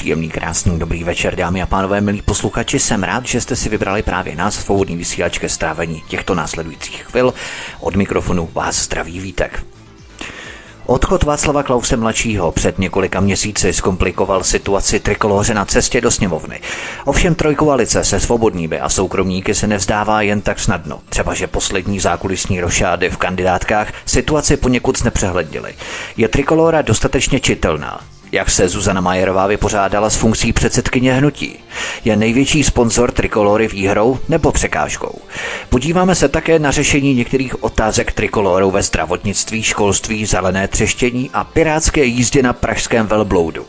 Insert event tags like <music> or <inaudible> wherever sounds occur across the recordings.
Příjemný, krásný, dobrý večer, dámy a pánové, milí posluchači. Jsem rád, že jste si vybrali právě nás, svobodný vysílač ke strávení těchto následujících chvil. Od mikrofonu vás zdraví Vítek. Odchod Václava Klause mladšího před několika měsíci zkomplikoval situaci trikoloře na cestě do sněmovny. Ovšem trojkoalice se svobodnými a soukromníky se nevzdává jen tak snadno. Třeba, že poslední zákulisní rošády v kandidátkách situaci poněkud znepřehlednili. Je trikolora dostatečně čitelná? Jak se Zuzana Majerová vypořádala s funkcí předsedkyně hnutí? Je největší sponzor trikolory výhrou nebo překážkou? Podíváme se také na řešení některých otázek trikolorou ve zdravotnictví, školství, zelené třeštění a pirátské jízdě na pražském velbloudu.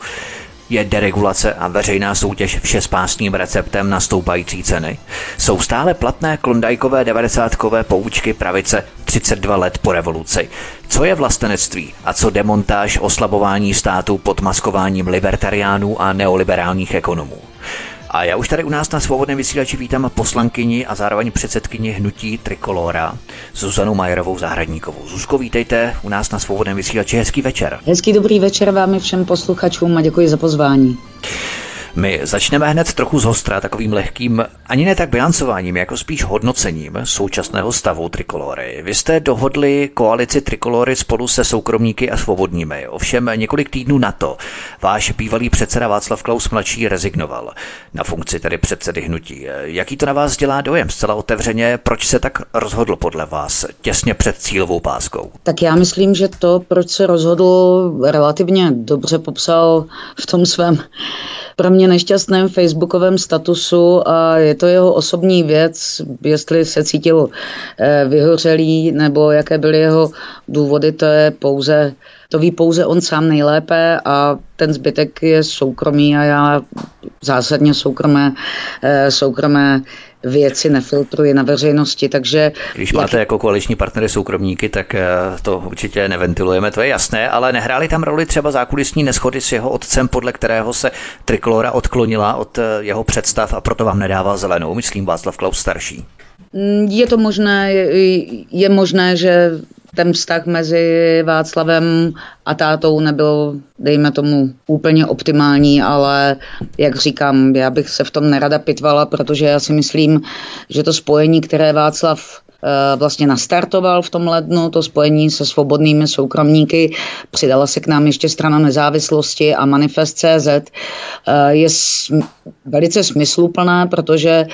Je deregulace a veřejná soutěž vše spásným receptem na stoupající ceny? Jsou stále platné klondajkové 90-kové poučky pravice 32 let po revoluci? Co je vlastenectví a co demontáž oslabování státu pod maskováním libertariánů a neoliberálních ekonomů? A já už tady u nás na svobodném vysílači vítám poslankyni a zároveň předsedkyni hnutí Trikolora, Zuzanu Majerovou Zahradníkovou. Zuzko, vítejte u nás na svobodném vysílači. Hezký večer. Hezký dobrý večer vám všem posluchačům a děkuji za pozvání. My začneme hned trochu zhostra takovým lehkým, ani ne tak bilancováním, jako spíš hodnocením současného stavu Trikolory. Vy jste dohodli koalici Trikolory spolu se soukromníky a svobodními. Ovšem několik týdnů na to váš bývalý předseda Václav Klaus mladší rezignoval na funkci tedy předsedy hnutí. Jaký to na vás dělá dojem zcela otevřeně? Proč se tak rozhodl podle vás těsně před cílovou páskou? Tak já myslím, že to, proč se rozhodl, relativně dobře popsal v tom svém pro mě nešťastném facebookovém statusu a je to jeho osobní věc, jestli se cítil eh, vyhořelý nebo jaké byly jeho důvody, to je pouze to ví pouze on sám nejlépe a ten zbytek je soukromý a já zásadně soukromé, eh, soukromé věci nefiltruji na veřejnosti, takže... Když máte jak... jako koaliční partnery soukromníky, tak eh, to určitě neventilujeme, to je jasné, ale nehráli tam roli třeba zákulisní neschody s jeho otcem, podle kterého se Trikolora odklonila od eh, jeho představ a proto vám nedává zelenou, myslím Václav Klaus starší. Mm, je to možné, je možné, že ten vztah mezi Václavem a tátou nebyl, dejme tomu, úplně optimální, ale jak říkám, já bych se v tom nerada pitvala, protože já si myslím, že to spojení, které Václav Eh, vlastně nastartoval v tom lednu to spojení se svobodnými soukromníky. Přidala se k nám ještě strana nezávislosti a Manifest CZ. Eh, je velice smysluplná, protože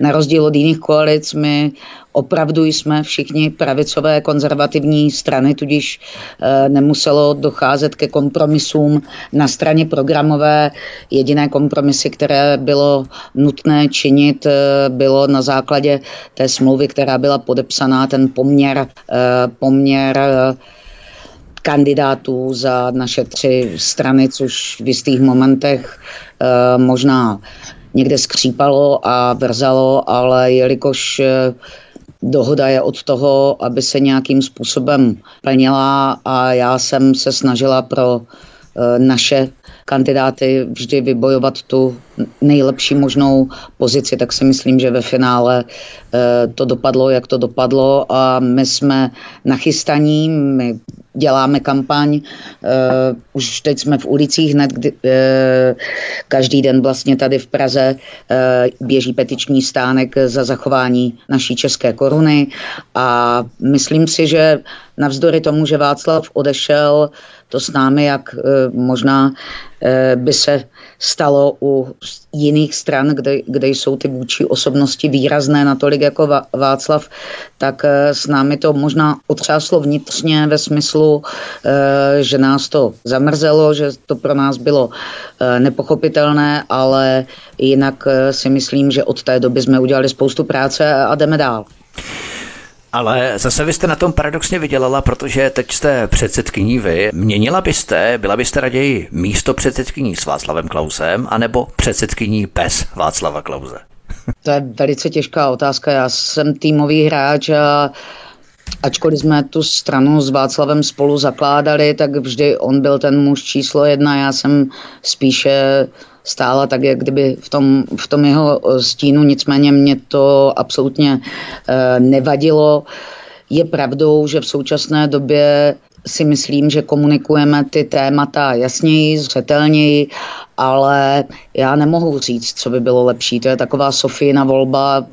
na rozdíl od jiných koalic my opravdu jsme všichni pravicové konzervativní strany, tudíž e, nemuselo docházet ke kompromisům na straně programové. Jediné kompromisy, které bylo nutné činit, e, bylo na základě té smlouvy, která byla podepsaná, ten poměr, e, poměr kandidátů za naše tři strany, což v jistých momentech možná někde skřípalo a vrzalo, ale jelikož dohoda je od toho, aby se nějakým způsobem plnila a já jsem se snažila pro eh, naše kandidáty vždy vybojovat tu nejlepší možnou pozici, tak si myslím, že ve finále eh, to dopadlo, jak to dopadlo a my jsme nachystaní, my děláme kampaň, uh, už teď jsme v ulicích hned, kdy, uh, každý den vlastně tady v Praze uh, běží petiční stánek za zachování naší české koruny a myslím si, že navzdory tomu, že Václav odešel, to s námi, jak možná by se stalo u jiných stran, kde, kde jsou ty vůči osobnosti výrazné natolik jako Václav, tak eh, s námi to možná otřáslo vnitřně ve smyslu, eh, že nás to zamrzelo, že to pro nás bylo eh, nepochopitelné, ale jinak si myslím, že od té doby jsme udělali spoustu práce a jdeme dál. Ale zase vy jste na tom paradoxně vydělala, protože teď jste předsedkyní vy. Měnila byste, byla byste raději místo předsedkyní s Václavem Klausem, anebo předsedkyní bez Václava Klauze? <laughs> To je velice těžká otázka. Já jsem týmový hráč a ačkoliv jsme tu stranu s Václavem spolu zakládali, tak vždy on byl ten muž číslo jedna, já jsem spíše stála tak, jak kdyby v tom, v tom jeho stínu, nicméně mě to absolutně eh, nevadilo. Je pravdou, že v současné době si myslím, že komunikujeme ty témata jasněji, zřetelněji, ale já nemohu říct, co by bylo lepší. To je taková Sofína volba.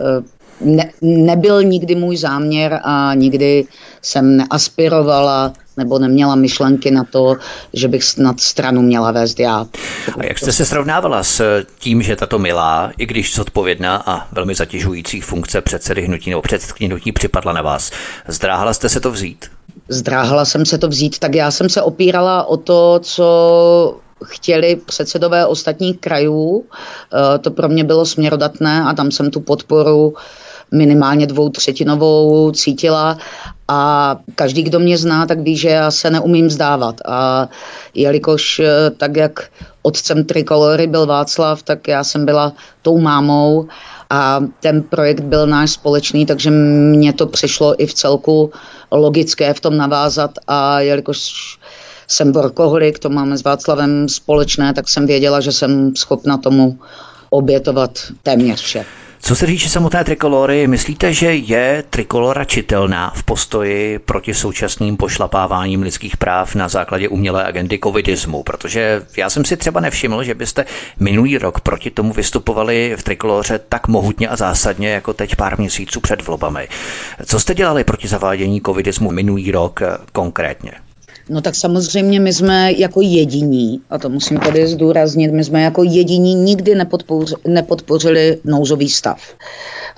Eh, ne, nebyl nikdy můj záměr a nikdy jsem neaspirovala nebo neměla myšlenky na to, že bych snad stranu měla vést já. A jak jste se srovnávala s tím, že tato milá, i když zodpovědná a velmi zatěžující funkce předsedy hnutí nebo předsedkyně hnutí připadla na vás? Zdráhala jste se to vzít? Zdráhala jsem se to vzít, tak já jsem se opírala o to, co chtěli předsedové ostatních krajů. Eh, to pro mě bylo směrodatné a tam jsem tu podporu minimálně dvou třetinovou cítila a každý, kdo mě zná, tak ví, že já se neumím zdávat. A jelikož eh, tak, jak otcem trikolory byl Václav, tak já jsem byla tou mámou a ten projekt byl náš společný, takže mně to přišlo i v celku logické v tom navázat a jelikož jsem workoholik, to máme s Václavem společné, tak jsem věděla, že jsem schopna tomu obětovat téměř vše. Co se říče samotné trikolory, myslíte, že je trikolora čitelná v postoji proti současným pošlapáváním lidských práv na základě umělé agendy covidismu? Protože já jsem si třeba nevšiml, že byste minulý rok proti tomu vystupovali v trikoloře tak mohutně a zásadně, jako teď pár měsíců před volbami. Co jste dělali proti zavádění covidismu minulý rok konkrétně? No tak samozřejmě my jsme jako jediní, a to musím tady zdůraznit, my jsme jako jediní nikdy nepodpořili, nouzový stav.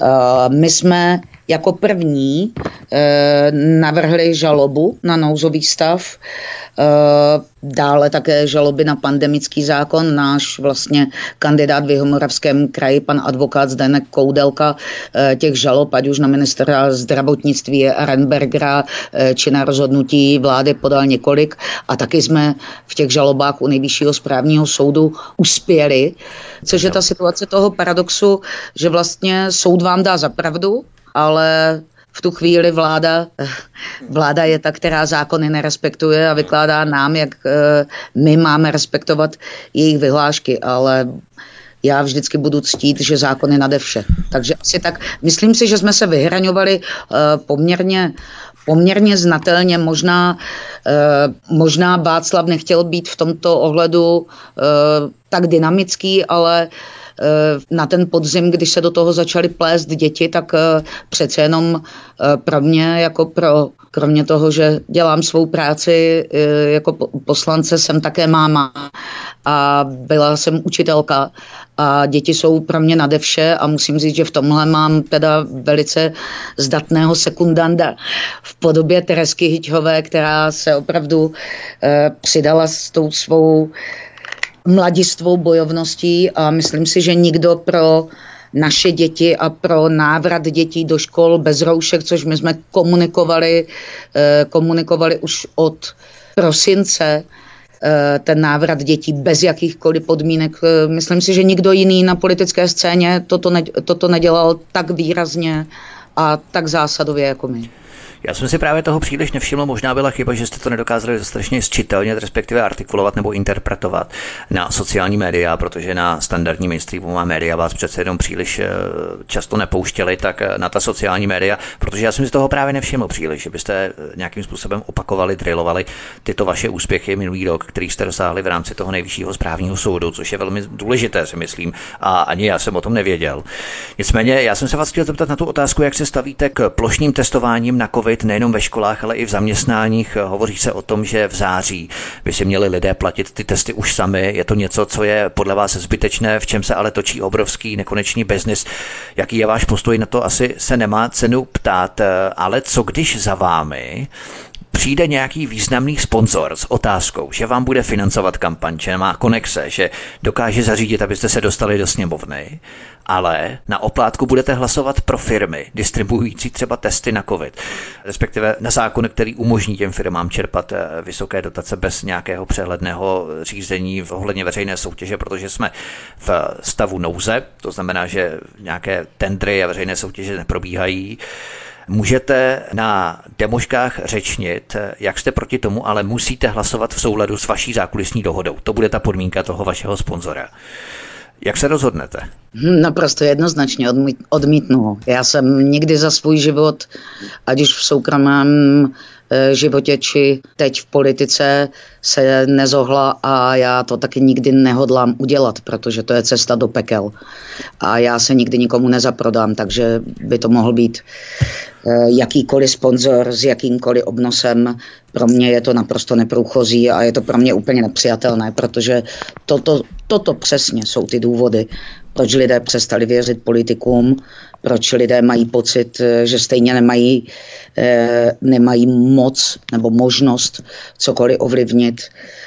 Uh, my jsme jako první eh, navrhli žalobu na nouzový stav, eh, dále také žaloby na pandemický zákon. Náš vlastně kandidát v Jihomoravském kraji, pan advokát Zdenek Koudelka, eh, těch žalob, ať už na ministra zdravotnictví Renbergera, eh, či na rozhodnutí vlády podal několik a taky jsme v těch žalobách u nejvyššího správního soudu uspěli, což je ta situace toho paradoxu, že vlastně soud vám dá za pravdu, ale v tu chvíli vláda, vláda je ta, která zákony nerespektuje a vykládá nám, jak eh, my máme respektovat jejich vyhlášky, ale já vždycky budu ctít, že zákony nade vše. Takže asi tak, myslím si, že jsme se vyhraňovali uh, poměrně, poměrně znatelně. Možná, možná Václav nechtěl být v tomto ohledu tak dynamický, ale Eh, na ten podzim, když se do toho začaly plést děti, tak eh, přece jenom eh, pro mě, jako pro, kromě toho, že dělám svou práci jako poslance, jsem také máma a byla jsem učitelka. A děti jsou pro mě nade vše a musím říct, že v tomhle mám teda velice zdatného sekundanda. V podobě Teresky Hyťhové, která se opravdu eh, přidala s tou svou mladistvou bojovností a myslím si, že nikdo pro naše děti a pro návrat dětí do škol bez roušek, což my jsme komunikovali, eh, komunikovali už od prosince, eh, ten návrat dětí bez jakýchkoliv podmínek. Eh, myslím si, že nikdo jiný na politické scéně toto, ne, toto nedělal tak výrazně a tak zásadově jako my. Já jsem si právě toho příliš nevšiml, možná byla chyba, že jste to nedokázali dostatečně zčitelně, respektive artikulovat nebo interpretovat na sociální média, protože na standardní mainstreamová média vás přece jenom příliš eh, často nepouštěli, tak eh, na ta sociální média, protože já jsem si toho právě nevšiml příliš, že byste eh, nějakým způsobem opakovali, drillovali tyto vaše úspěchy minulý rok, který jste dosáhli v rámci toho nejvyššího správního soudu, což je velmi důležité, si myslím, a ani já jsem o tom nevěděl. Nicméně, já jsem se vás chtěl zeptat na tu otázku, jak se stavíte k plošným testováním na COVID nejenom ve školách, ale i v zaměstnáních. Hovoří se o tom, že v září by si měli lidé platit ty testy už sami. Je to něco, co je podle vás zbytečné, v čem se ale točí obrovský nekonečný biznis. Jaký je váš postoj na to? Asi se nemá cenu ptát, ale co když za vámi přijde nějaký významný sponzor s otázkou, že vám bude financovat kampaň, že má konexe, že dokáže zařídit, abyste se dostali do sněmovny, ale na oplátku budete hlasovat pro firmy distribuující třeba testy na COVID, respektive na zákon, který umožní těm firmám čerpat eh, vysoké dotace bez nějakého přehledného řízení v ohledně veřejné soutěže, protože jsme v stavu nouze, to znamená, že nějaké tendry a veřejné soutěže neprobíhají. Můžete na demoškách řečnit, jak jste proti tomu, ale musíte hlasovat v souladu s vaší zákulisní dohodou. To bude ta podmínka toho vašeho sponzora. Jak se rozhodnete? Hm, naprosto jednoznačně odmítnu. Já jsem nikdy za svůj život, ať už v soukromém životě či teď v politice se nezohla a já to taky nikdy nehodlám udělat, protože to je cesta do pekel. A já se nikdy nikomu nezaprodám, takže by to mohl být eh, jakýkoliv sponzor s jakýmkoliv obnosem. Pro mě je to naprosto neprůchozí a je to pro mě úplně nepřijatelné, protože toto, toto přesně jsou ty důvody, proč lidé přestali věřit politikům, proč lidé mají pocit, eh, že stejně nemají, eh, nemají moc nebo možnost cokoliv ovlivnit,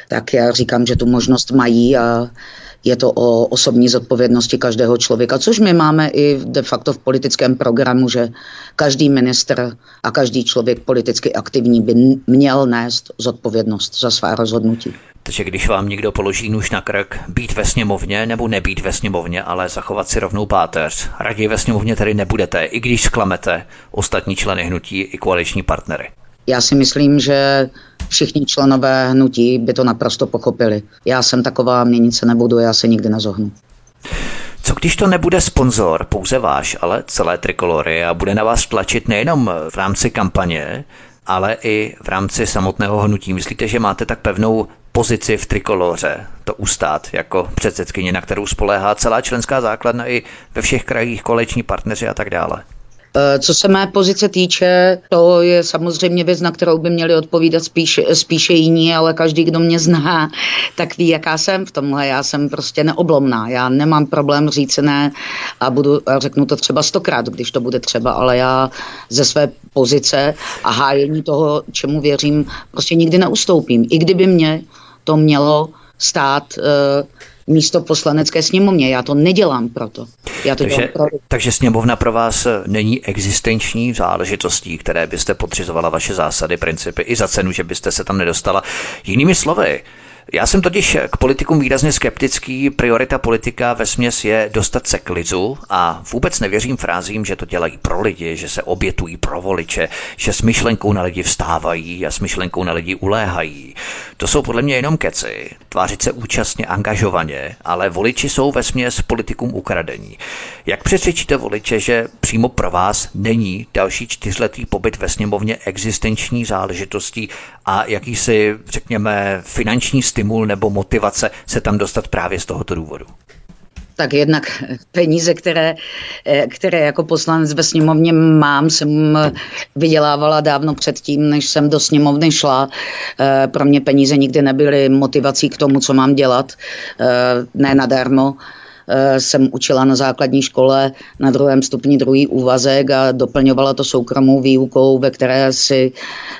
tak já říkám, že tu možnost mají a je to o osobní zodpovědnosti každého člověka, což my máme i de facto v politickém programu, že každý minister a každý člověk politicky aktivní by měl nést zodpovědnost za svá rozhodnutí. Takže když vám někdo položí nůž na krk, být ve sněmovně nebo nebýt ve sněmovně, ale zachovat si rovnou páteř, raději ve sněmovně tedy nebudete, i když sklamete ostatní členy hnutí i koaliční partnery. Já si myslím, že všichni členové hnutí by to naprosto pochopili. Já jsem taková, měnit se nebudu, já se nikdy nezohnu. Co když to nebude sponzor, pouze váš, ale celé trikolory a bude na vás tlačit nejenom v rámci kampaně, ale i v rámci samotného hnutí. Myslíte, že máte tak pevnou pozici v trikoloře to ustát jako předsedkyně, na kterou spoléhá celá členská základna i ve všech krajích, koleční partneři a tak dále? Eh, co se mé pozice týče, to je samozřejmě věc, na kterou by měli odpovídat spíš, spíše jiní, ale každý, kdo mě zná, tak ví, jaká jsem v tomhle. Já jsem prostě neoblomná. Já nemám problém říct ne a budu, a řeknu to třeba stokrát, když to bude třeba, ale já ze své pozice a hájení toho, čemu věřím, prostě nikdy neustoupím. I kdyby mě to mělo stát uh, místo poslanecké sněmovně. Já to nedělám proto. Já to takže, pro... takže sněmovna pro vás není existenční záležitostí, které byste podřizovala vaše zásady, principy i za cenu, že byste se tam nedostala. Jinými slovy, já jsem totiž k politikům výrazně skeptický. Priorita politika ve směs je dostat se k lidu a vůbec nevěřím frázím, že to dělají pro lidi, že se obětují pro voliče, že s myšlenkou na lidi vstávají a s myšlenkou na lidi uléhají. To jsou podle mě jenom keci. Tvářit se účastně, angažovaně, ale voliči jsou ve směs politikům ukradení. Jak přesvědčíte voliče, že přímo pro vás není další čtyřletý pobyt ve sněmovně existenční záležitostí a jakýsi, řekněme, finanční stimul nebo motivace se tam dostat právě z tohoto důvodu? tak jednak peníze, které, které jako poslanec ve sněmovně mám, jsem vydělávala dávno předtím, než jsem do sněmovny šla. Pro mě peníze nikdy nebyly motivací k tomu, co mám dělat, ne nadarmo. Eh, jsem učila na základní škole na druhém stupni druhý úvazek a doplňovala to soukromou výukou, ve které si,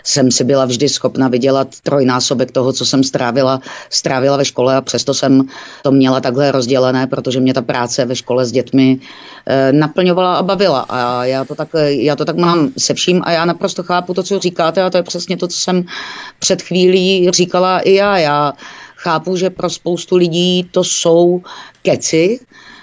jsem si byla vždy schopna vydělat trojnásobek toho, co jsem strávila, strávila ve škole a přesto jsem to měla takhle rozdělené, protože mě ta práce ve škole s dětmi eh, naplňovala a bavila. A já to, tak, já to tak mám se vším a já naprosto chápu to, co říkáte a to je přesně to, co jsem před chvílí říkala i já. Já Chápu, že pro spoustu lidí to jsou keci,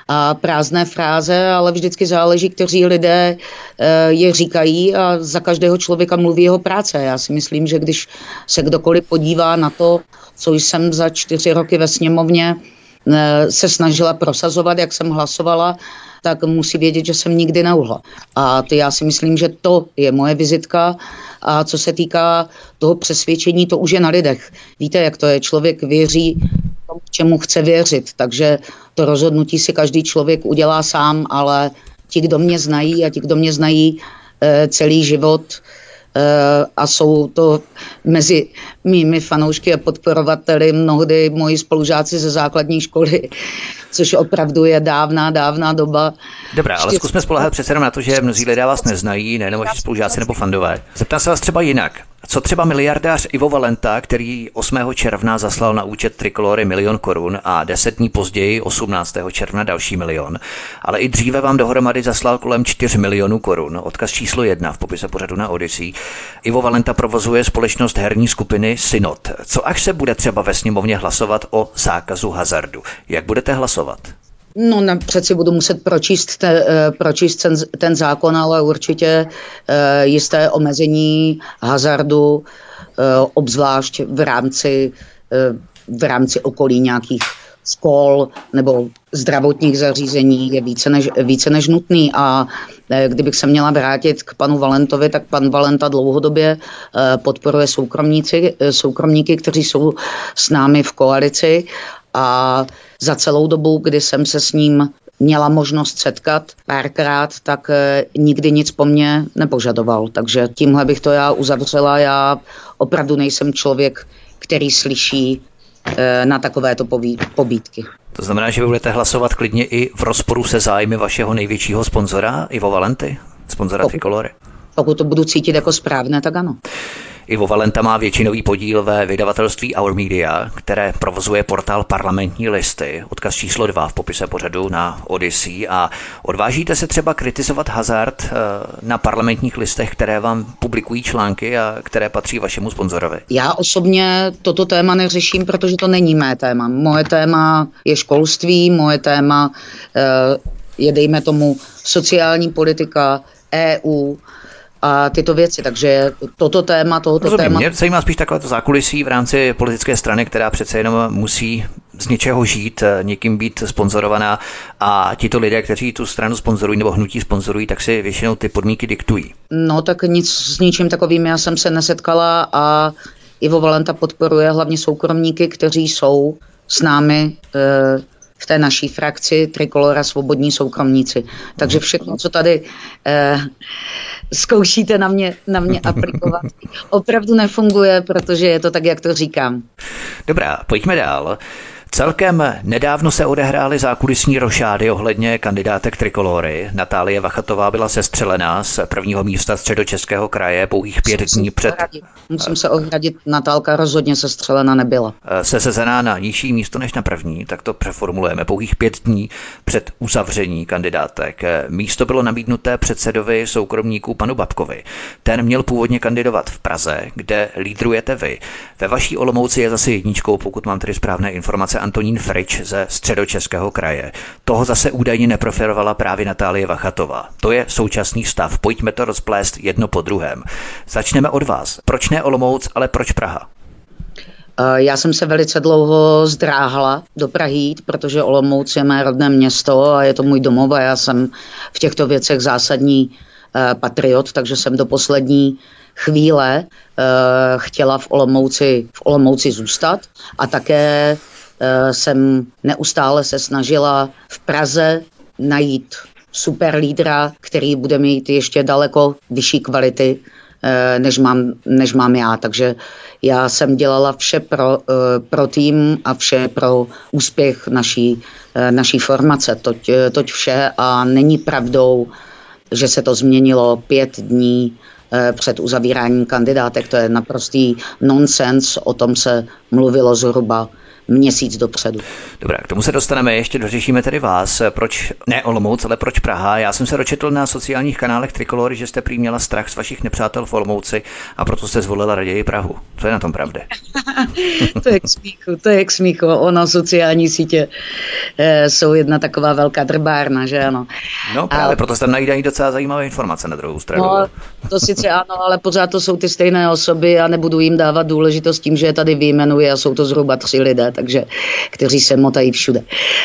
a prázdné fráze, ale vždycky záleží, kteří lidé eh, je říkají a za každého člověka mluví jeho práce. Já si myslím, že když se kdokoliv podívá na to, co jsem za čtyři roky ve sněmovně eh, se snažila prosazovat, jak jsem hlasovala, tak musí vědět, že jsem nikdy neuhla. A to já si myslím, že to je moje vizitka. A co se týká toho přesvědčení, to už je na lidech. Víte, jak to je, člověk věří tomu, čemu chce věřit, takže to rozhodnutí si každý člověk udělá sám, ale ti, kdo mě znají a ti, kdo mě znají e, celý život, a jsou to mezi mými fanoušky a podporovateli mnohdy moji spolužáci ze základní školy, <laughs> což opravdu je dávná, dávná doba. Dobrá, ale zkusme spolehat přece jenom na to, že mnozí lidé vás neznají, nejenom vaši spolužáci nebo fandové. Zeptám se vás třeba jinak. Co třeba miliardář Ivo Valenta, který 8. června zaslal na účet Trikolory milion korun a 10 dní později 18. června další milion, ale i dříve vám dohromady zaslal kolem 4 milionů korun, odkaz číslo 1 v popise pořadu na Odyssey. Ivo Valenta provozuje společnost herní skupiny Synod. Co až se bude třeba ve sněmovně hlasovat o zákazu hazardu? Jak budete hlasovat? No, ne, přeci budu muset pročíst, te, eh, pročíst ten, ten zákon, ale určitě uh, jisté omezení hazardu, uh, obzvlášť v rámci, v rámci okolí nějakých škol nebo zdravotních zařízení je více než, více než nutný a kdybych se měla vrátit k panu Valentovi, tak pan Valenta dlouhodobě podporuje soukromníci, soukromníky, kteří jsou s námi v koalici a za celou dobu, kdy jsem se s ním měla možnost setkat párkrát, tak eh, nikdy nic po mně nepožadoval. Takže tímhle bych to já uzavřela. Já opravdu nejsem člověk, který slyší eh, na takovéto pobídky. To znamená, že vy budete hlasovat klidně i v rozporu se zájmy vašeho největšího sponzora, Ivo Valenty, sponzora pokud, Tricolory? Pokud to budu cítit jako správné, tak ano. Ivo Valenta má většinový podíl ve vydavatelství Our Media, které provozuje portál Parlamentní listy, odkaz číslo 2 v popise pořadu na Odyssey a odvážíte se třeba kritizovat hazard eh, na parlamentních listech, které vám publikují články a které patří vašemu sponzorovi? Já osobně toto téma neřeším, protože to není mé téma. Moje téma je školství, moje téma eh, je, dejme tomu, sociální politika, EU, a tyto věci. Takže toto téma, tohoto Rozumím. téma... Mě zajímá spíš takové to zákulisí v rámci politické strany, která přece jenom musí z něčeho žít, eh, někým být sponzorovaná a tito lidé, kteří tu stranu sponzorují nebo hnutí sponzorují, tak si většinou ty podmínky diktují. No tak nic s ničím takovým já jsem se nesetkala a Ivo Valenta podporuje hlavně soukromníky, kteří jsou s námi e, v té naší frakci Trikolora Svobodní soukromníci. Takže všechno, co tady eh, zkoušíte na mě, na mě aplikovat, <laughs> opravdu nefunguje, protože je to tak, jak to říkám. Dobrá, pojďme dál. Celkem nedávno se odehrály zákulisní rošády ohledně kandidátek Trikolory. Natálie Vachatová byla sestřelená z prvního místa středočeského kraje pouhých pět Musím dní před... Ohradit. Musím se ohradit, Natálka rozhodně sestřelená nebyla. Se sezená na nižší místo než na první, tak to přeformulujeme. Pouhých pět dní před uzavření kandidátek. Místo bylo nabídnuté předsedovi soukromníků panu Babkovi. Ten měl původně kandidovat v Praze, kde lídrujete vy. Ve vaší Olomouci je zase jedničkou, pokud mám tedy správné informace, Antonín Frič ze středočeského kraje. Toho zase údajně neproferovala právě Natálie Vachatová. To je současný stav. Pojďme to rozplést jedno po druhém. Začneme od vás. Proč ne Olomouc, ale proč Praha? Já jsem se velice dlouho zdráhala do Prahy jít, protože Olomouc je mé rodné město a je to můj domov a já jsem v těchto věcech zásadní eh, patriot, takže jsem do poslední chvíle uh, chtěla v Olomouci, v Olomouci zůstat a také jsem neustále se snažila v Praze najít super lídra, který bude mít ještě daleko vyšší kvality, uh, než mám, než mám já. Takže já jsem dělala vše pro, pro tým a vše pro úspěch naší, naší formace. Toť, toť vše a není pravdou, že se to změnilo pět dní Eh, před uzavíráním kandidátek. To je naprostý nonsens, o tom se mluvilo zhruba měsíc dopředu. Dobrá, k tomu se dostaneme, ještě dořešíme tedy vás. Proč ne Olomouc, ale proč Praha? Já jsem se dočetl na sociálních kanálech Trikolory, že jste prý měla strach z vašich nepřátel v Olomouci a proto jste zvolila raději Prahu. Co je na tom pravdy? <laughs> to je k smíchu, to je k smíchu. Ono, sociální sítě e, jsou jedna taková velká drbárna, že ano. No právě, a... proto tam najít docela zajímavé informace na druhou stranu. No, to sice ano, ale pořád to jsou ty stejné osoby a nebudu jim dávat důležitost tím, že je tady vyjmenuje a jsou to zhruba tři lidé takže, kteří se motají všude.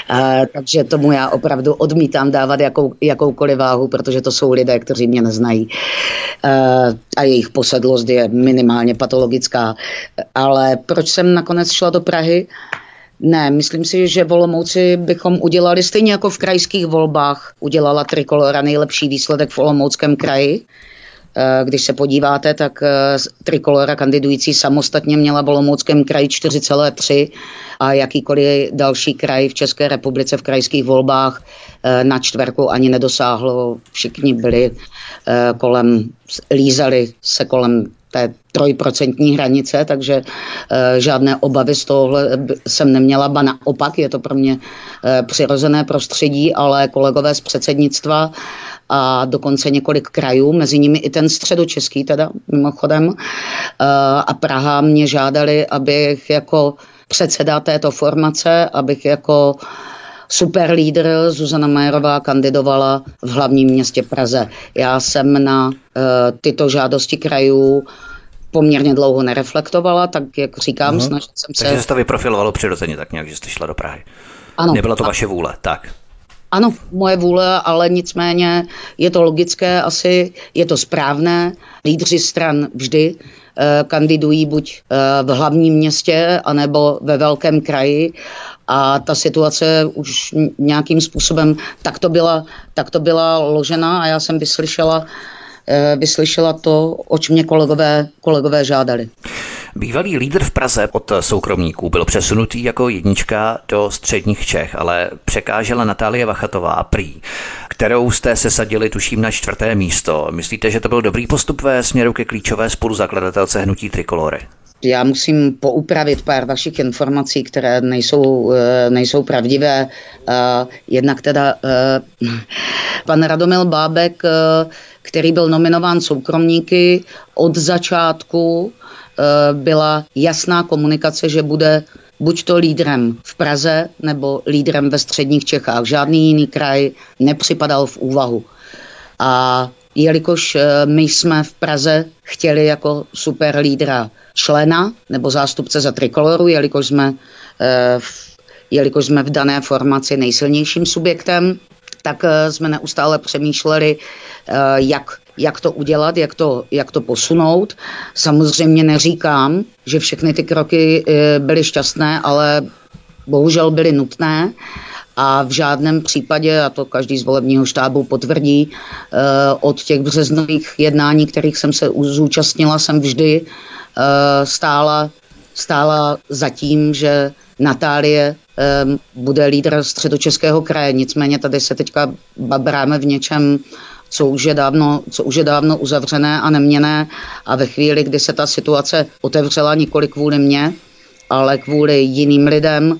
A, takže tomu já opravdu odmítám dávat jakou, jakoukoliv váhu, protože to jsou lidé, kteří mě neznají. A, a jejich posedlost je minimálně patologická. Ale proč jsem nakonec šla do Prahy? Ne, myslím si, že v Olomouci bychom udělali stejně jako v krajských volbách udělala Trikolora nejlepší výsledek v Olomouckém kraji. Eh, když se podíváte, tak eh, Trikolora kandidující samostatně měla v Olomouckém kraji 4,3 a jakýkoliv další kraj v České republice v krajských volbách eh, na čtverku ani nedosáhlo. Všichni byli kolem, lízali se kolem té trojprocentní hranice, takže e, žádné obavy z tohohle jsem neměla, ba naopak je to pro mě e, přirozené prostředí, ale kolegové z předsednictva a dokonce několik krajů, mezi nimi i ten středočeský teda mimochodem e, a Praha mě žádali, abych jako předseda této formace, abych jako super lídr Zuzana Majerová kandidovala v hlavním městě Praze. Já jsem na uh, tyto žádosti krajů poměrně dlouho nereflektovala, tak jak říkám, uh-huh. snažil jsem se... Takže se to vyprofilovalo přirozeně tak nějak, že jste šla do Prahy. Ano. Nebyla to a... vaše vůle, tak. Ano, moje vůle, ale nicméně je to logické, asi je to správné. Lídři stran vždy eh, kandidují buď eh, v hlavním městě, anebo ve velkém kraji a ta situace už nějakým způsobem tak to byla, tak to byla ložena a já jsem vyslyšela, eh, vyslyšela to, oč mě kolegové, kolegové žádali. Bývalý lídr v Praze od soukromníků byl přesunutý jako jednička do středních Čech, ale překážela Natálie Vachatová prý, kterou jste se sadili tuším na čtvrté místo. Myslíte, že to byl dobrý postup ve směru ke klíčové spoluzakladatelce hnutí Trikolory? Já musím poupravit pár vašich informací, které nejsou, eh, nejsou pravdivé. Eh, jednak teda eh, pan Radomil Bábek, který byl nominován soukromníky od začátku, byla jasná komunikace, že bude buď to lídrem v Praze nebo lídrem ve středních Čechách. Žádný jiný kraj nepřipadal v úvahu. A jelikož my jsme v Praze chtěli jako super lídra člena nebo zástupce za trikoloru, jelikož jsme, eh, jelikož jsme v dané formaci nejsilnějším subjektem, tak eh, jsme neustále přemýšleli, jak, jak to udělat, jak to, jak to posunout. Samozřejmě neříkám, že všechny ty kroky byly šťastné, ale bohužel byly nutné a v žádném případě, a to každý z volebního štábu potvrdí, eh, od těch březnových jednání, kterých jsem se zúčastnila, jsem vždy eh, stála, stála za tím, že Natálie eh, bude lídr středočeského kraje. Nicméně tady se teďka babráme v něčem, co už, je dávno, co už je dávno uzavřené a neměné a ve chvíli, kdy se ta situace otevřela nikoli kvůli mně, ale kvůli jiným lidem,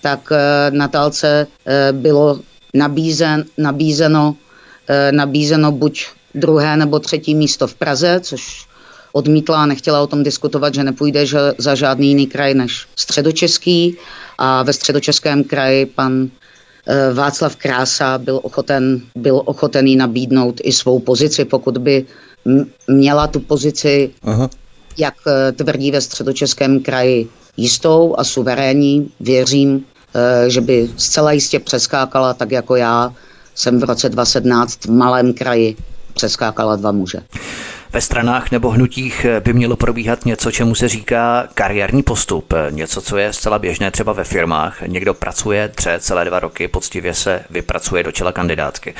tak eh, Natálce eh, bylo nabízen, nabízeno, eh, nabízeno buď druhé nebo třetí místo v Praze, což odmítla a nechtěla o tom diskutovat, že nepůjde že za žádný jiný kraj než středočeský. A ve středočeském kraji pan Václav Krása byl ochoten, byl ochoten jí nabídnout i svou pozici, pokud by měla tu pozici, Aha. jak tvrdí ve středočeském kraji, jistou a suverénní. Věřím, eh, že by zcela jistě přeskákala tak jako já jsem v roce 2017 v malém kraji přeskákala dva muže. Ve stranách nebo hnutích by mělo probíhat něco, čemu se říká kariérní postup. Něco, co je zcela běžné třeba ve firmách. Někdo pracuje tře celé dva roky, poctivě se vypracuje do čela kandidátky.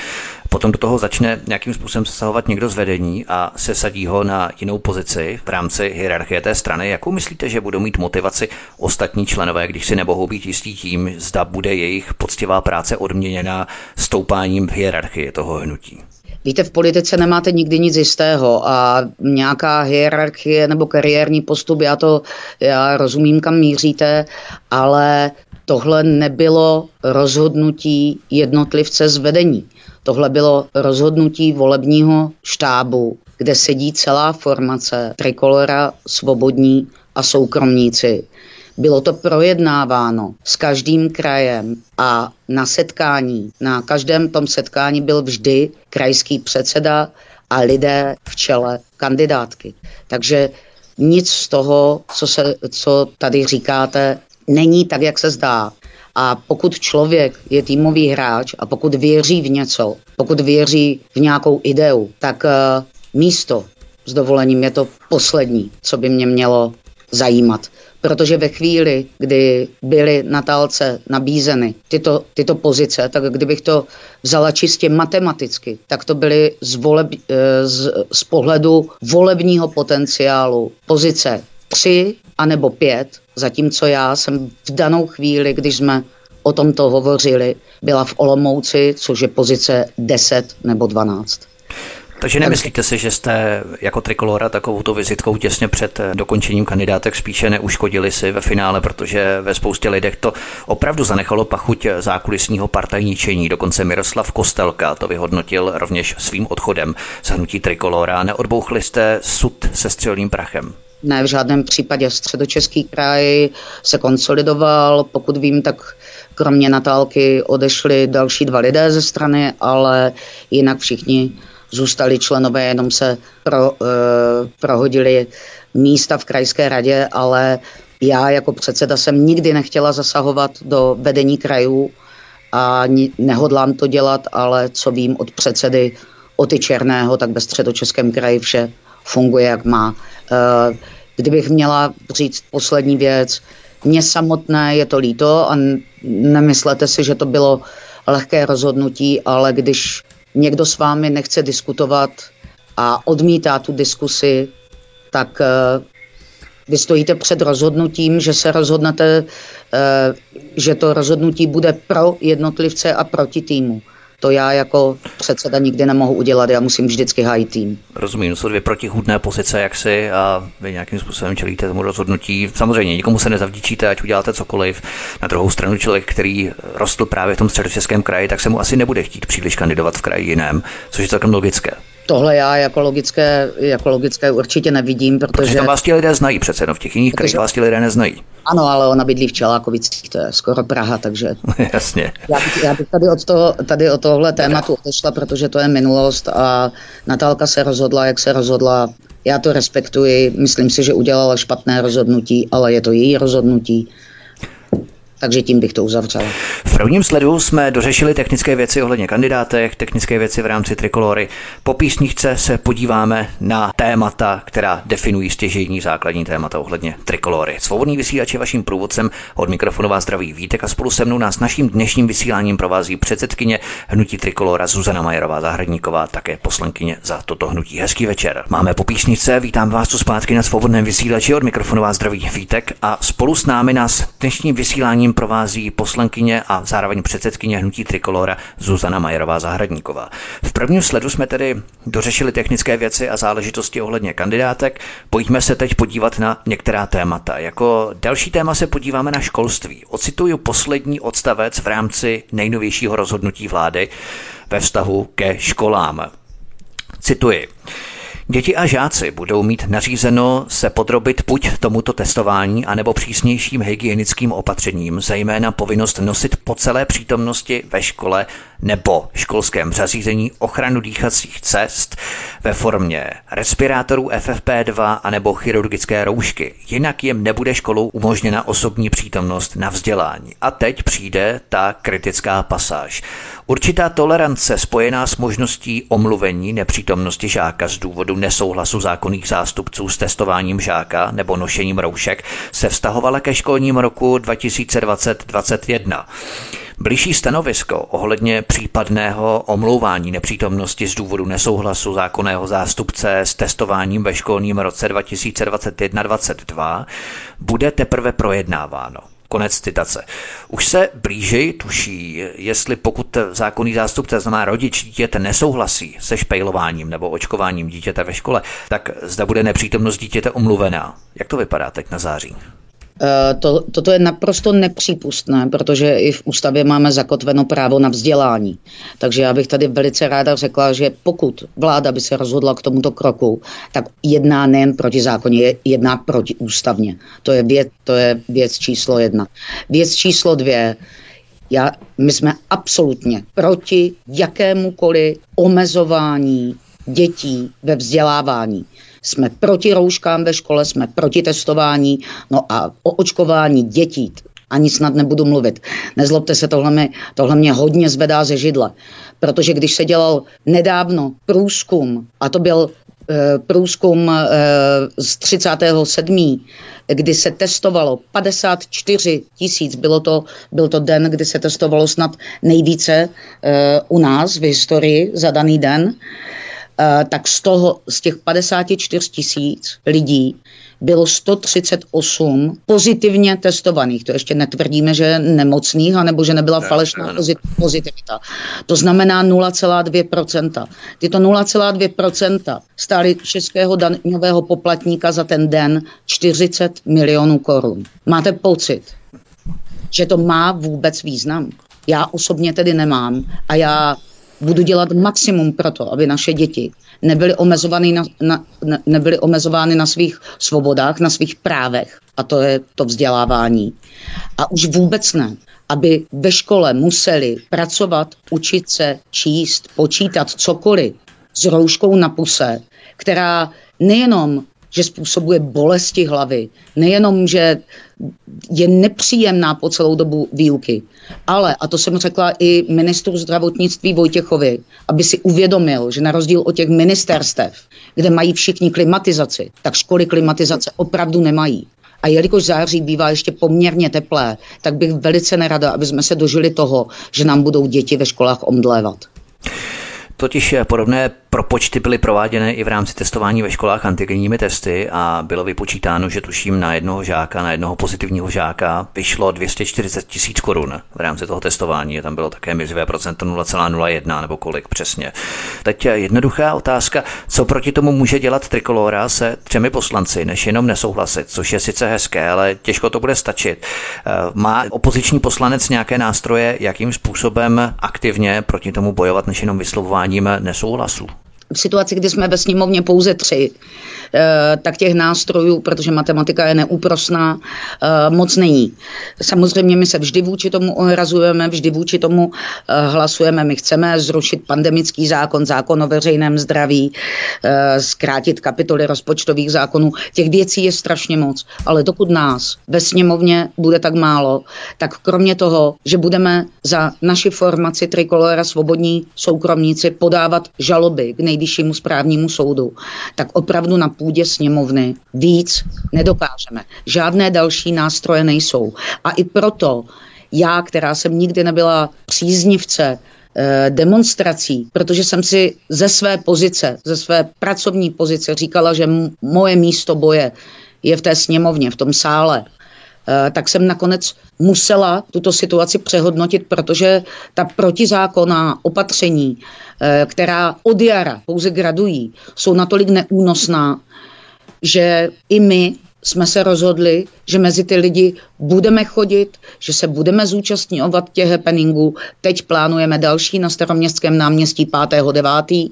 Potom do toho začne nějakým způsobem zasahovat někdo z vedení a se sadí ho na jinou pozici v rámci hierarchie té strany. Jakou myslíte, že budou mít motivaci ostatní členové, když si nemohou být jistí tím, zda bude jejich poctivá práce odměněna stoupáním v hierarchii toho hnutí? Víte, v politice nemáte nikdy nic jistého a nějaká hierarchie nebo kariérní postup, já to já rozumím, kam míříte, ale tohle nebylo rozhodnutí jednotlivce z vedení. Tohle bylo rozhodnutí volebního štábu, kde sedí celá formace Trikolora, Svobodní a soukromníci. Bylo to projednáváno s každým krajem a na setkání, na každém tom setkání byl vždy krajský předseda a lidé v čele kandidátky. Takže nic z toho, co, se, co tady říkáte, není tak, jak se zdá. A pokud člověk je týmový hráč a pokud věří v něco, pokud věří v nějakou ideu, tak uh, místo s dovolením je to poslední, co by mě mělo zajímat protože ve chvíli, kdy byly Natálce nabízeny tyto, tyto pozice, tak kdybych to vzala čistě matematicky, tak to byly z, voleb, eh, z, z pohledu volebního potenciálu pozice 3 anebo 5, zatímco já jsem v danou chvíli, když jsme o tomto hovořili, byla v Olomouci, což je pozice 10 nebo 12. Takže nemyslíte si, že jste jako trikolora takovou to vizitkou těsně před eh, dokončením kandidátek spíše neuškodili si ve finále, protože ve spoustě lidech to opravdu zanechalo pachuť zákulisního partajničení. Dokonce Miroslav Kostelka to vyhodnotil rovněž svým odchodem z hnutí trikolora. Neodbouchli jste sud se střelným prachem? ne v žádném případě. Středočeský kraj se konsolidoval, pokud vím, tak kromě Natálky odešli další dva lidé ze strany, ale jinak všichni zůstali členové, jenom se pro, uh, prohodili místa v krajské radě, ale já jako předseda jsem nikdy nechtěla zasahovat do vedení krajů a nehodlám to dělat, ale co vím od předsedy Oty Černého, tak ve středočeském kraji vše funguje, jak má. Uh, kdybych měla říct poslední věc, mně samotné je to líto a nemyslete si, že to bylo lehké rozhodnutí, ale když někdo s vámi nechce diskutovat a odmítá tu diskusi, tak uh, vy stojíte před rozhodnutím, že se rozhodnete, uh, že to rozhodnutí bude pro jednotlivce a proti týmu. To já jako předseda nikdy nemohu udělat, já musím vždycky hájit tým. Rozumím, jsou dvě protihudné pozice, jak si a vy nějakým způsobem čelíte tomu rozhodnutí. Samozřejmě nikomu se nezavdíčíte, ať uděláte cokoliv. Na druhou stranu člověk, který rostl právě v tom středočeském kraji, tak se mu asi nebude chtít příliš kandidovat v kraji jiném, což je celkem logické. Tohle já jako logické, jako logické určitě nevidím, protože... Protože tam vás ti lidé znají přece, no v těch jiných krajích vás ti lidé neznají. Ano, ale ona bydlí v Čelákovicích, to je skoro Praha, takže... <laughs> Jasně. Já bych, já bych tady, od toho, tady od tohle tématu odešla, protože to je minulost a Natálka se rozhodla, jak se rozhodla. Já to respektuji, myslím si, že udělala špatné rozhodnutí, ale je to její rozhodnutí takže tím bych to uzavřel. V prvním sledu jsme dořešili technické věci ohledně kandidátek, technické věci v rámci trikolory. Po písničce se podíváme na témata, která definují stěžení základní témata ohledně trikolory. Svobodný vysílač je vaším průvodcem od mikrofonu vás zdraví Vítek a spolu se mnou nás naším dnešním vysíláním provází předsedkyně hnutí trikolora Zuzana Majerová Zahradníková, také poslankyně za toto hnutí. Hezký večer. Máme po písničce, vítám vás tu zpátky na svobodném vysílači od mikrofonu vás zdraví Vítek a spolu s námi nás dnešním vysíláním ním provází poslankyně a zároveň předsedkyně hnutí Trikolora Zuzana Majerová Zahradníková. V prvním sledu jsme tedy dořešili technické věci a záležitosti ohledně kandidátek. Pojďme se teď podívat na některá témata. Jako další téma se podíváme na školství. Ocituju poslední odstavec v rámci nejnovějšího rozhodnutí vlády ve vztahu ke školám. Cituji. Děti a žáci budou mít nařízeno se podrobit buď tomuto testování, anebo přísnějším hygienickým opatřením, zejména povinnost nosit po celé přítomnosti ve škole nebo školském zařízení ochranu dýchacích cest ve formě respirátorů FFP2 anebo chirurgické roušky. Jinak jim nebude školou umožněna osobní přítomnost na vzdělání. A teď přijde ta kritická pasáž. Určitá tolerance spojená s možností omluvení nepřítomnosti žáka z důvodu nesouhlasu zákonných zástupců s testováním žáka nebo nošením roušek se vztahovala ke školním roku 2020-2021. Bližší stanovisko ohledně případného omlouvání nepřítomnosti z důvodu nesouhlasu zákonného zástupce s testováním ve školním roce 2021-2022 bude teprve projednáváno. Konec citace. Už se blíži tuší, jestli pokud zákonný zástupce, znamená rodič dítěte, nesouhlasí se špejlováním nebo očkováním dítěte ve škole, tak zda bude nepřítomnost dítěte omluvená. Jak to vypadá teď na září? Eh, to, toto je naprosto nepřípustné, protože i v ústavě máme zakotveno právo na vzdělání. Takže já bych tady velice ráda řekla, že pokud vláda by se rozhodla k tomuto kroku, tak jedná nejen proti zákoně, jedná proti ústavně. To je věc, to je věc číslo jedna. Věc číslo dvě, já, my jsme absolutně proti jakémukoliv omezování dětí ve vzdělávání. Jsme proti rouškám ve škole, jsme proti testování, no a o očkování dětí ani snad nebudu mluvit. Nezlobte se, tohle mě, tohle mě hodně zvedá ze židle. Protože když se dělal nedávno průzkum, a to byl e, průzkum e, z 37 kdy se testovalo 54 tisíc, bylo to, byl to den, kdy se testovalo snad nejvíce e, u nás v historii za daný den, tak z toho, z těch 54 tisíc lidí bylo 138 pozitivně testovaných. To ještě netvrdíme, že nemocných, anebo že nebyla ne, falešná ne, ne. pozitivita. To znamená 0,2%. Tyto 0,2% stály českého daňového poplatníka za ten den 40 milionů korun. Máte pocit, že to má vůbec význam? Já osobně tedy nemám a já budu dělat maximum pro to, aby naše děti nebyly omezovány na, na, nebyly omezovány na svých svobodách, na svých právech, a to je to vzdělávání. A už vůbec ne, aby ve škole museli pracovat, učit se, číst, počítat cokoliv s rouškou na puse, která nejenom že způsobuje bolesti hlavy, nejenom, že je nepříjemná po celou dobu výuky, ale, a to jsem řekla i ministru zdravotnictví Vojtěchovi, aby si uvědomil, že na rozdíl od těch ministerstev, kde mají všichni klimatizaci, tak školy klimatizace opravdu nemají. A jelikož září bývá ještě poměrně teplé, tak bych velice nerada, aby jsme se dožili toho, že nám budou děti ve školách omdlévat. Totiž podobné propočty byly prováděny i v rámci testování ve školách antigenními testy a bylo vypočítáno, že tuším na jednoho žáka, na jednoho pozitivního žáka vyšlo 240 tisíc korun v rámci toho testování. Tam bylo také mizivé procento 0,01 nebo kolik přesně. Teď jednoduchá otázka, co proti tomu může dělat Trikolora se třemi poslanci, než jenom nesouhlasit, což je sice hezké, ale těžko to bude stačit. Eh, má opoziční poslanec nějaké nástroje, jakým způsobem aktivně proti tomu bojovat, než jenom vyslovováním nesouhlasu? V situaci, kdy jsme ve sněmovně pouze tři, eh, tak těch nástrojů, protože matematika je neúprosná, eh, moc není. Samozřejmě my se vždy vůči tomu ohrazujeme, vždy vůči tomu eh, hlasujeme. My chceme zrušit pandemický zákon, zákon o veřejném zdraví, zkrátit kapitoly rozpočtových zákonů. Těch věcí je strašně moc, ale dokud nás ve sněmovně bude tak málo, tak kromě toho, že budeme za naši formaci Trikolora Svobodní soukromníci podávat žaloby k nej nejvyššímu správnímu soudu, tak opravdu na půdě sněmovny víc nedokážeme. Žádné další nástroje nejsou. A i proto já, která jsem nikdy nebyla příznivce eh, demonstrací, protože jsem si ze své pozice, ze své pracovní pozice říkala, že moje místo boje je v té sněmovně, v tom sále, tak jsem nakonec musela tuto situaci přehodnotit, protože ta protizákonná opatření, eh, která od jara pouze gradují, jsou natolik neúnosná, že i my jsme se rozhodli, že mezi ty lidi budeme chodit, že se budeme zúčastňovat těch happeningů. Teď plánujeme další na staroměstském náměstí 5.9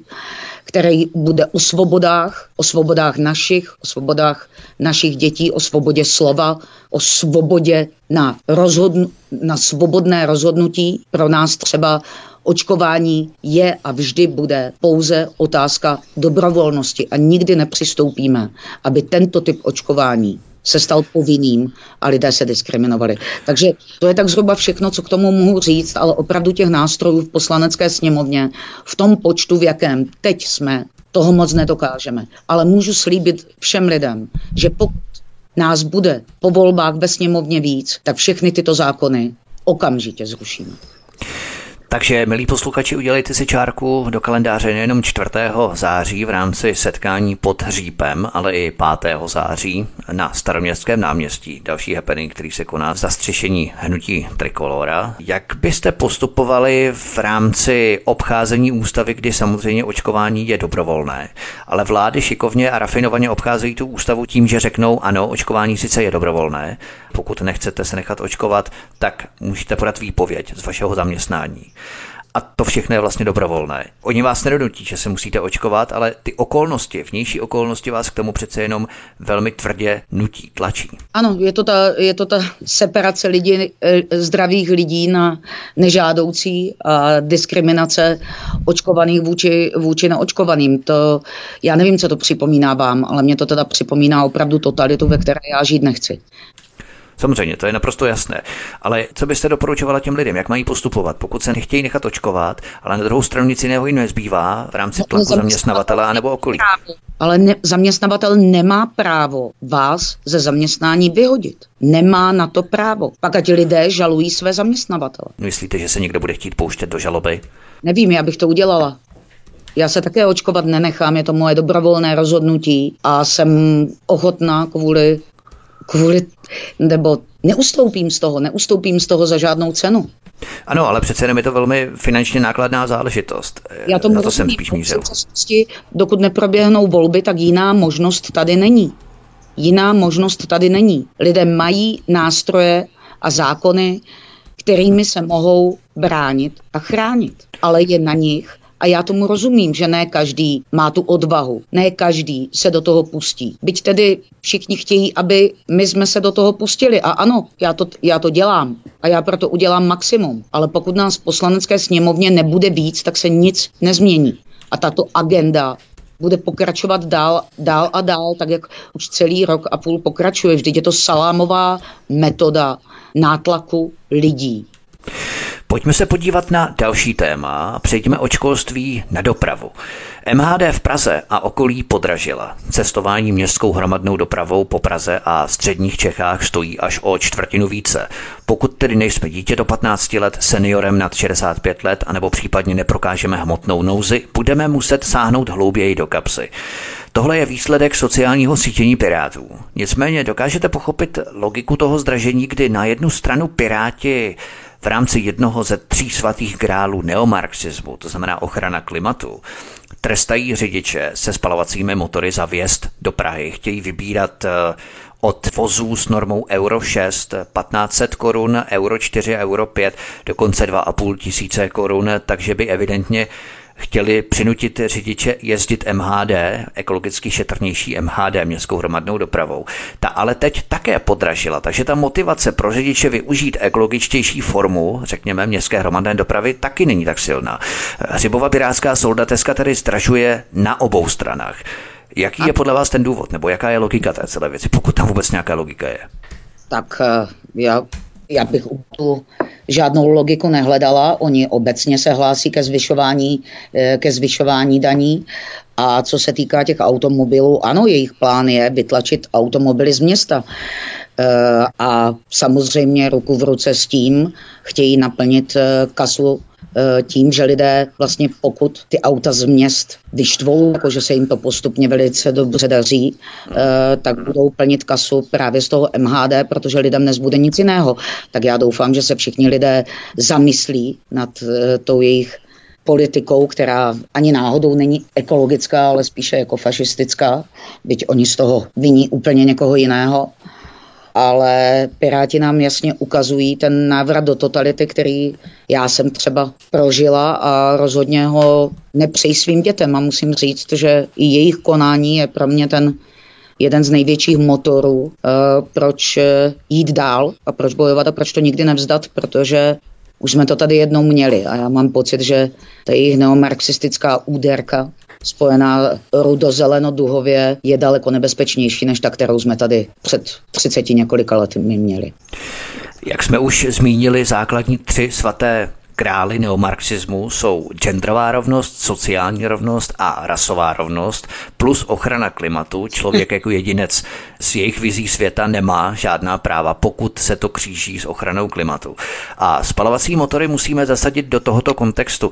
který bude o svobodách, o svobodách našich, o svobodách našich dětí, o svobodě slova, o svobodě na, rozhodn- na svobodné rozhodnutí. Pro nás třeba očkování je a vždy bude pouze otázka dobrovolnosti a nikdy nepřistoupíme, aby tento typ očkování se stal povinným a lidé se diskriminovali. Takže to je tak zhruba všechno, co k tomu mohu říct, ale opravdu těch nástrojů v poslanecké sněmovně v tom počtu, v jakém teď jsme, toho moc nedokážeme. Ale můžu slíbit všem lidem, že pokud nás bude po volbách ve sněmovně víc, tak všechny tyto zákony okamžitě zrušíme. Takže, milí posluchači, udělejte si čárku do kalendáře nejenom 4. září v rámci setkání pod Hřípem, ale i 5. září na staroměstském náměstí. Další happening, který se koná v zastřešení hnutí Trikolora. Jak byste postupovali v rámci obcházení ústavy, kdy samozřejmě očkování je dobrovolné, ale vlády šikovně a rafinovaně obcházejí tu ústavu tím, že řeknou, ano, očkování sice je dobrovolné, pokud nechcete se nechat očkovat, tak můžete podat výpověď z vašeho zaměstnání. A to všechno je vlastně dobrovolné. Oni vás nedonutí, že se musíte očkovat, ale ty okolnosti, vnější okolnosti vás k tomu přece jenom velmi tvrdě nutí, tlačí. Ano, je to ta, je to ta separace lidí, eh, zdravých lidí na nežádoucí a diskriminace očkovaných vůči, vůči neočkovaným. To, já nevím, co to připomíná vám, ale mě to teda připomíná opravdu totalitu, ve které já žít nechci. Samozřejmě, to je naprosto jasné. Ale co byste doporučovala těm lidem, jak mají postupovat, pokud se nechtějí nechat očkovat, ale na druhou stranu nic jiného jim nezbývá v rámci no, tlaku zaměstnavatele nebo okolí? Ale ne, zaměstnavatel nemá právo vás ze zaměstnání vyhodit. Nemá na to právo. Pak ať lidé žalují své zaměstnavatele. Myslíte, že se někdo bude chtít pouštět do žaloby? Nevím, já bych to udělala. Já se také očkovat nenechám, je to moje dobrovolné rozhodnutí a jsem ochotná kvůli kvůli, nebo neustoupím z toho, neustoupím z toho za žádnou cenu. Ano, ale přece jenom je to velmi finančně nákladná záležitost. Já tomu Na to jsem spíš mířil. Dokud neproběhnou volby, tak jiná možnost tady není. Jiná možnost tady není. Lidé mají nástroje a zákony, kterými se mohou bránit a chránit. Ale je na nich, a já tomu rozumím, že ne každý má tu odvahu, ne každý se do toho pustí. Byť tedy všichni chtějí, aby my jsme se do toho pustili. A ano, já to, já to dělám a já proto udělám maximum. Ale pokud nás v poslanecké sněmovně nebude víc, tak se nic nezmění. A tato agenda bude pokračovat dál, dál a dál, tak jak už celý rok a půl pokračuje. Vždyť je to salámová metoda nátlaku lidí. Pojďme se podívat na další téma. Přejdeme od školství na dopravu. MHD v Praze a okolí podražila. Cestování městskou hromadnou dopravou po Praze a středních Čechách stojí až o čtvrtinu více. Pokud tedy nejsme dítě do 15 let, seniorem nad 65 let, anebo případně neprokážeme hmotnou nouzi, budeme muset sáhnout hlouběji do kapsy. Tohle je výsledek sociálního sítění Pirátů. Nicméně dokážete pochopit logiku toho zdražení, kdy na jednu stranu Piráti v rámci jednoho ze tří svatých grálů neomarxismu, to znamená ochrana klimatu, trestají řidiče se spalovacími motory za vjezd do Prahy. Chtějí vybírat eh, od vozů s normou Euro 6 1500 korun, Euro 4, Euro 5, dokonce 2,5 tisíce korun, takže by evidentně chtěli přinutit řidiče jezdit MHD, ekologicky šetrnější MHD, městskou hromadnou dopravou. Ta ale teď také podražila, takže ta motivace pro řidiče využít ekologičtější formu, řekněme, městské hromadné dopravy, taky není tak silná. Hřibova pirátská soldateska tedy zdražuje na obou stranách. Jaký je podle vás ten důvod, nebo jaká je logika té celé věci, pokud tam vůbec nějaká logika je? Tak eh, já já bych tu žádnou logiku nehledala. Oni obecně se hlásí ke zvyšování, eh, ke zvyšování daní. A co se týká těch automobilů, ano, jejich plán je vytlačit automobily z města. Eh, a samozřejmě ruku v ruce s tím chtějí naplnit eh, kasu tím, že lidé vlastně pokud ty auta z měst vyštvou, jakože se jim to postupně velice dobře daří, eh, tak budou plnit kasu právě z toho MHD, protože lidem nezbude nic jiného. Tak já doufám, že se všichni lidé zamyslí nad eh, tou jejich politikou, která ani náhodou není ekologická, ale spíše jako fašistická, byť oni z toho viní úplně někoho jiného ale Piráti nám jasně ukazují ten návrat do totality, který já jsem třeba prožila a rozhodně ho nepřeji svým dětem. A musím říct, že i jejich konání je pro mě ten jeden z největších motorů, eh, proč eh, jít dál a proč bojovat a proč to nikdy nevzdat, protože už jsme to tady jednou měli. A já mám pocit, že ta jejich neomarxistická úderka spojená rudo-zeleno-duhově je daleko nebezpečnější než ta, kterou jsme tady před 30 několika lety měli. Jak jsme už zmínili, základní tři svaté krály neomarxismu jsou genderová rovnost, sociální rovnost a rasová rovnost, plus ochrana klimatu. Člověk <laughs> jako jedinec z jejich vizí světa nemá žádná práva, pokud se to kříží s ochranou klimatu. A spalovací motory musíme zasadit do tohoto kontextu.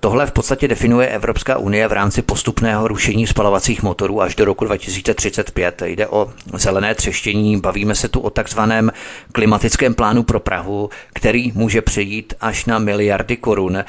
Tohle v podstatě definuje Evropská unie v rámci postupného rušení spalovacích motorů až do roku 2035. Jde o zelené třeštění, bavíme se tu o takzvaném klimatickém plánu pro Prahu, který může přejít až na milion miliardy korun.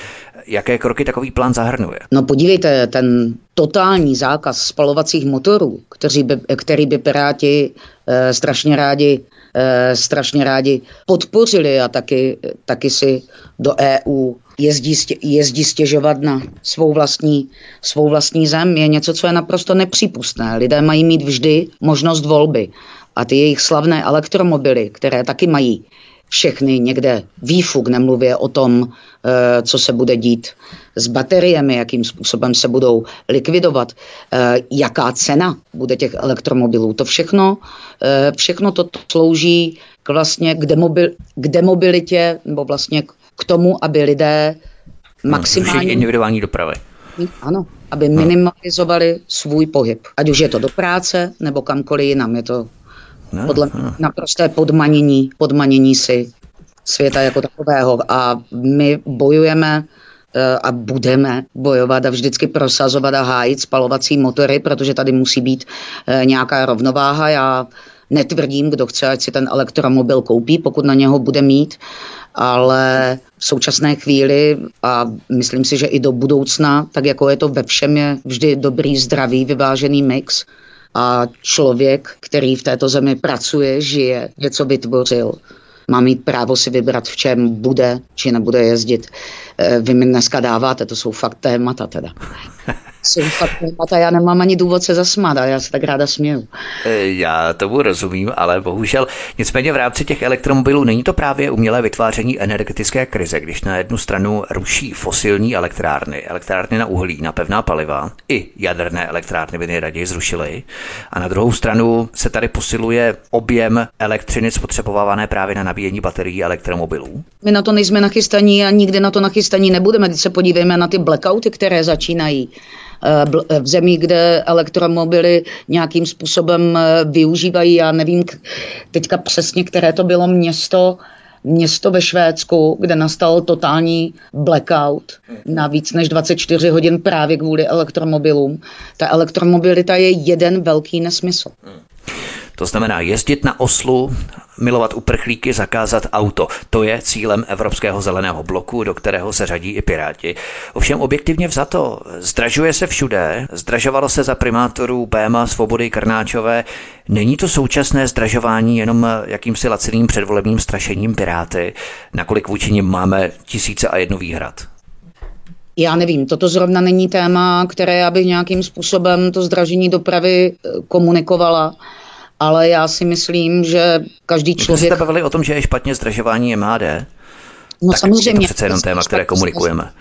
Jaké kroky takový plán zahrnuje? No podívejte, ten totální zákaz spalovacích motorů, který by, který by Piráti e, strašně rádi e, strašně rádi podpořili a taky, taky si do EU jezdí, jezdí stěžovat na svou vlastní, svou vlastní zem, je něco, co je naprosto nepřípustné. Lidé mají mít vždy možnost volby. A ty jejich slavné elektromobily, které taky mají všechny někde výfuk, nemluvě o tom, eh, co se bude dít s bateriemi, jakým způsobem se budou likvidovat, eh, jaká cena bude těch elektromobilů. To všechno, eh, všechno to slouží k vlastně k, demobil, k demobilitě nebo vlastně k tomu, aby lidé hmm, maximálně... individuální dopravy. Ano, aby minimalizovali svůj pohyb. Ať už je to do práce, nebo kamkoliv jinam. Je to No, Podle no. naprosté podmanění, podmanění si světa jako takového. A my bojujeme eh, a budeme bojovat a vždycky prosazovat a hájit spalovací motory, protože tady musí být eh, nějaká rovnováha. Já netvrdím, kdo chce, ať si ten elektromobil koupí, pokud na něho bude mít, ale v současné chvíli a myslím si, že i do budoucna, tak jako je to ve všem, je vždy dobrý, zdravý, vyvážený mix a člověk, který v této zemi pracuje, žije, něco vytvořil, má mít právo si vybrat, v čem bude či nebude jezdit. Eh, vy mi dneska dáváte, to jsou fakt témata teda. <laughs> Jsou fakt témata, já nemám ani důvod se zasmát, a já se tak ráda směju. Eh, já tomu rozumím, ale bohužel nicméně v rámci těch elektromobilů není to právě umělé vytváření energetické krize, když na jednu stranu ruší fosilní elektrárny, elektrárny na uhlí, na pevná paliva, i jaderné elektrárny by nejraději zrušily, a na druhou stranu se tady posiluje objem elektřiny spotřebovávané právě na nabíjení baterií elektromobilů. My na to nejsme nachystaní a nikdy na to nachystaní nebudeme. Teď se podívejme na ty blackouty, které začínají v zemí, kde elektromobily nějakým způsobem eh, využívají. Já nevím teďka přesně, které to bylo město, město ve Švédsku, kde nastal totální blackout na víc než 24 hodin právě kvůli elektromobilům. Ta elektromobilita je jeden velký nesmysl. To znamená jezdit na oslu, milovat uprchlíky, zakázat auto. To je cílem Evropského zeleného bloku, do kterého se řadí i Piráti. Ovšem objektivně vzato, zdražuje se všude, zdražovalo se za primátorů Béma, Svobody, Krnáčové. Není to současné zdražování jenom jakýmsi laciným předvolebním strašením Piráty, nakolik vůči nim máme tisíce a jednu výhrad? Já nevím, toto zrovna není téma, které bych nějakým způsobem to zdražení dopravy eh, komunikovala ale já si myslím, že každý člověk... Jste bavili o tom, že je špatně zdražování MHD? No tak samozřejmě. Je to přece jenom téma, které komunikujeme.